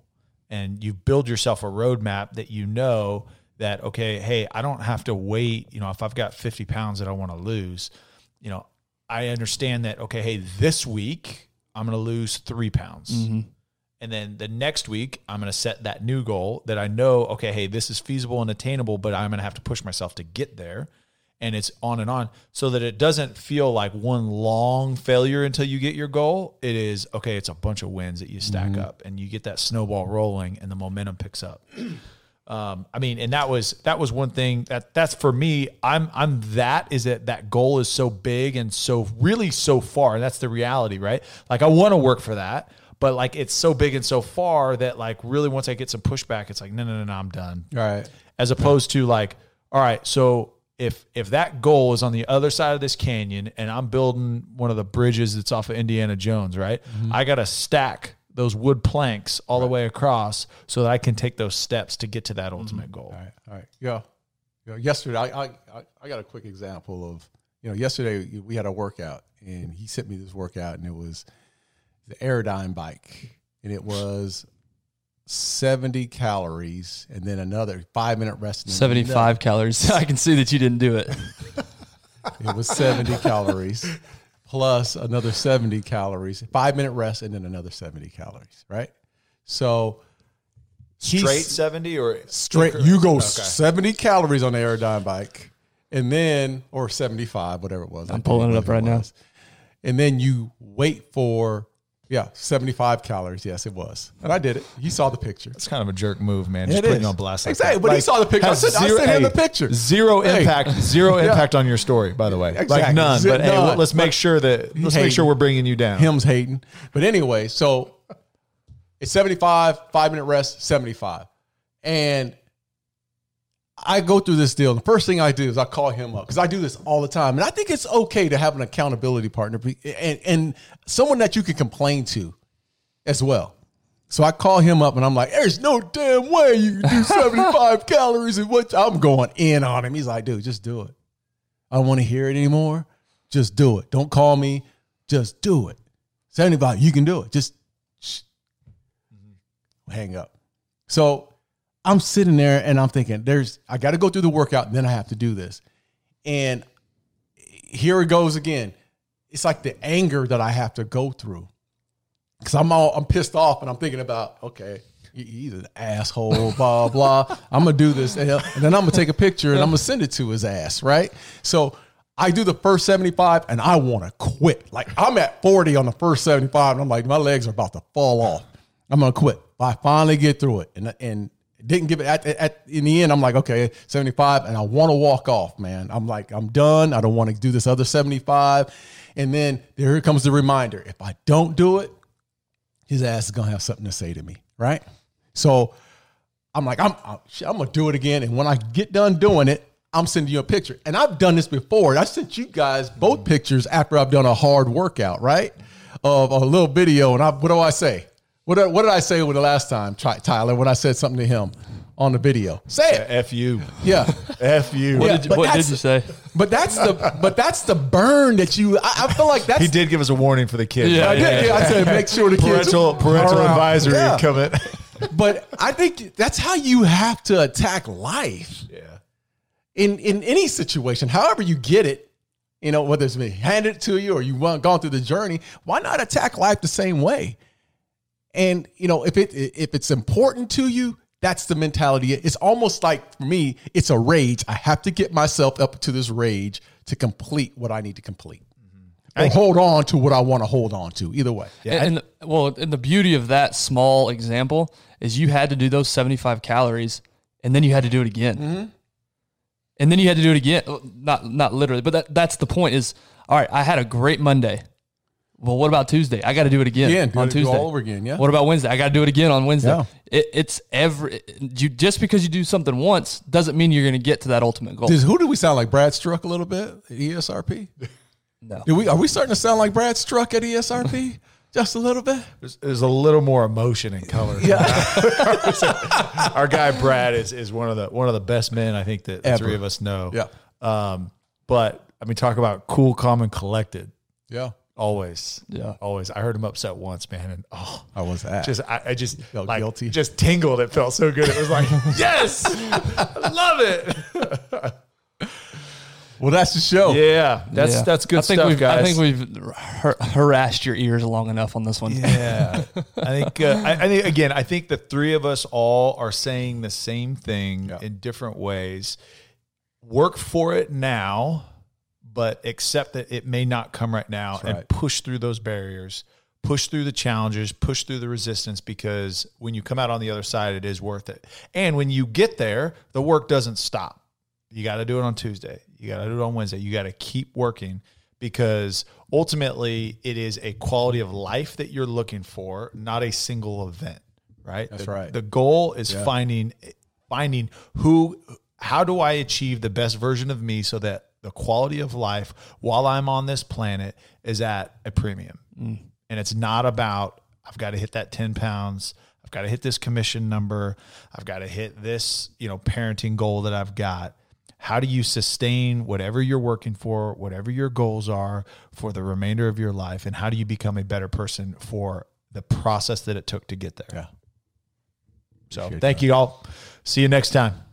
Speaker 4: and you build yourself a roadmap that you know that okay, hey, I don't have to wait. You know, if I've got fifty pounds that I want to lose, you know, I understand that okay, hey, this week I'm going to lose three pounds. Mm-hmm. And then the next week, I'm going to set that new goal that I know, okay, hey, this is feasible and attainable, but I'm going to have to push myself to get there. And it's on and on so that it doesn't feel like one long failure until you get your goal. It is, okay, it's a bunch of wins that you stack up and you get that snowball rolling and the momentum picks up. Um, I mean, and that was that was one thing that that's for me. I'm I'm that is that that goal is so big and so really so far. And that's the reality, right? Like I want to work for that, but like it's so big and so far that like really once I get some pushback, it's like no no no no I'm done.
Speaker 2: Right.
Speaker 4: As opposed to like, all right, so if if that goal is on the other side of this canyon and I'm building one of the bridges that's off of Indiana Jones, right? Mm-hmm. I got to stack those wood planks all the way across so that I can take those steps to get to that mm-hmm. ultimate goal.
Speaker 2: All right. All right. Yeah. You know, yesterday, I, I, I- I got a quick example of, you know, yesterday we had a workout and he sent me this workout and it was the Airdyne bike and it was 70 calories and then another five minute rest. and then
Speaker 1: Seventy five calories. I can see that you didn't do it.
Speaker 2: It was 70 calories plus another 70 calories, five minute rest and then another 70 calories. Right. So
Speaker 4: Straight 70 or
Speaker 2: straight you go 70 calories on the Airdyne bike and then or 75 whatever it was
Speaker 1: I'm pulling it up right now.
Speaker 2: and then you wait for yeah 75 calories yes it was and i did it you saw the picture
Speaker 4: It's kind of a jerk move, man. Just
Speaker 2: It
Speaker 4: putting
Speaker 2: is.
Speaker 4: on blast. Like
Speaker 2: Exactly,
Speaker 4: that.
Speaker 2: but he saw the picture. I sent- I sent him the picture.
Speaker 4: Zero
Speaker 2: Hey.
Speaker 4: impact. Zero impact on your story, by the way.
Speaker 2: Exactly.
Speaker 4: Like
Speaker 2: none.
Speaker 4: But hey, let's make sure that let's
Speaker 2: Hey.
Speaker 4: make sure we're bringing you down.
Speaker 2: him's hating but anyway so it's 75 five minute rest 75 and I go through this deal. The first thing I do is I call him up because I do this all the time, and I think it's okay to have an accountability partner and, and someone that you can complain to as well. So I call him up and I'm like, "There's no damn way you can do 75 calories and what?" I'm going in on him. He's like, "Dude, just do it. I don't want to hear it anymore. Just do it. Don't call me. Just do it. 75, you can do it. Just shh. Mm-hmm. hang up." So I'm sitting there and I'm thinking, there's I got to go through the workout then I have to do this. And here it goes again. It's like the anger that I have to go through. Cause I'm all I'm pissed off and I'm thinking about, okay, he's an asshole, blah, blah. I'm gonna do this. And then I'm gonna take a picture and I'm gonna send it to his ass, right? So I do the first 75 and I wanna quit. Like I'm at 40 on the first 75, and I'm like, my legs are about to fall off. I'm gonna quit. But I finally get through it, and and didn't give it at, at in the end. I'm like, okay, 75, and I want to walk off, man. I'm like, I'm done. I don't want to do this other 75. And then there comes the reminder: if I don't do it, his ass is gonna have something to say to me, right? So I'm like, I'm I'm, I'm gonna do it again, and when I get done doing it, I'm sending you a picture. And I've done this before. I sent you guys both pictures after I've done a hard workout, right? Of a little video. And I, what do I say? What did, what did I say with the last time, Tyler, when I said something to him on the video? Say it.
Speaker 4: F you.
Speaker 2: Yeah.
Speaker 4: F you.
Speaker 1: What,
Speaker 2: Yeah,
Speaker 1: did, you, what did you say?
Speaker 2: But that's the but that's the burn that you I, I feel like that's
Speaker 4: He did give us a warning for the kids.
Speaker 1: Yeah,
Speaker 2: I did. Yeah, I said make sure the kids
Speaker 4: Parental parental advisory
Speaker 2: Yeah.
Speaker 4: coming.
Speaker 2: But I think that's how you have to attack life.
Speaker 4: yeah.
Speaker 2: in in any situation, however you get it, you know, whether it's been handed to you or you want gone through the journey, why not attack life the same way? And you know, if it if it's important to you, that's the mentality. It's almost like for me, it's a rage. I have to get myself up to this rage to complete what I need to complete. Or hold on to what I want to hold on to. Either way.
Speaker 1: and, and the, well, and the beauty of that small example is you had to do those 75 calories and then you had to do it again.
Speaker 2: Mm-hmm.
Speaker 1: And then you had to do it again. Not not literally, but that, that's the point is, all right, I had a great Monday. Well, what about Tuesday? I got to do it again
Speaker 2: Again, do
Speaker 1: on
Speaker 2: it- do
Speaker 1: Tuesday.
Speaker 2: all over again, yeah.
Speaker 1: What about Wednesday? I got to do it again on Wednesday.
Speaker 2: Yeah.
Speaker 1: It, it's every you just because you do something once doesn't mean you're going to get to that ultimate goal.
Speaker 2: Does, who do we sound like? Brad Struck a little bit at ESRP?
Speaker 1: No.
Speaker 2: Do we are we starting to sound like Brad Struck at ESRP? Just a little bit?
Speaker 4: There's, there's a little more emotion and color.
Speaker 2: Yeah.
Speaker 4: Our guy Brad is is one of the one of the best men I think that the
Speaker 2: Ever.
Speaker 4: three of us know.
Speaker 2: Yeah.
Speaker 4: Um, but I mean, talk about cool, calm, and collected.
Speaker 2: Yeah.
Speaker 4: Always.
Speaker 1: Yeah.
Speaker 4: Always. I heard him upset once, man, and oh,
Speaker 2: I was at.
Speaker 4: just I, I just
Speaker 2: Felt
Speaker 4: like
Speaker 2: guilty.
Speaker 4: just tingled. It felt so good. It was like yes, I love it.
Speaker 2: well, that's the show.
Speaker 4: Yeah, that's
Speaker 1: Yeah.
Speaker 4: that's good
Speaker 1: I think
Speaker 4: stuff,
Speaker 1: we've,
Speaker 4: guys.
Speaker 1: I think we've har- harassed your ears long enough on this one.
Speaker 4: Yeah, I think uh, I, I think again, I think the three of us all are saying the same thing in different ways. Work for it now, but accept that it may not come right now, and
Speaker 2: right.
Speaker 4: push through those barriers, push through the challenges, push through the resistance. Because when you come out on the other side, it is worth it. And when you get there, the work doesn't stop. You got to do it on Tuesday. You got to do it on Wednesday. You got to keep working because ultimately it is a quality of life that you're looking for, not a single event, right?
Speaker 2: That's
Speaker 4: The-
Speaker 2: right.
Speaker 4: The goal is finding finding who how do I achieve the best version of me so that the quality of life while I'm on this planet is at a premium.
Speaker 2: Mm.
Speaker 4: And it's not about I've got to hit that 10 pounds. I've got to hit this commission number. I've got to hit this, you know, parenting goal that I've got. How do you sustain whatever you're working for, whatever your goals are for the remainder of your life? And how do you become a better person for the process that it took to get there?
Speaker 2: Yeah.
Speaker 4: So thank you all. See you next time.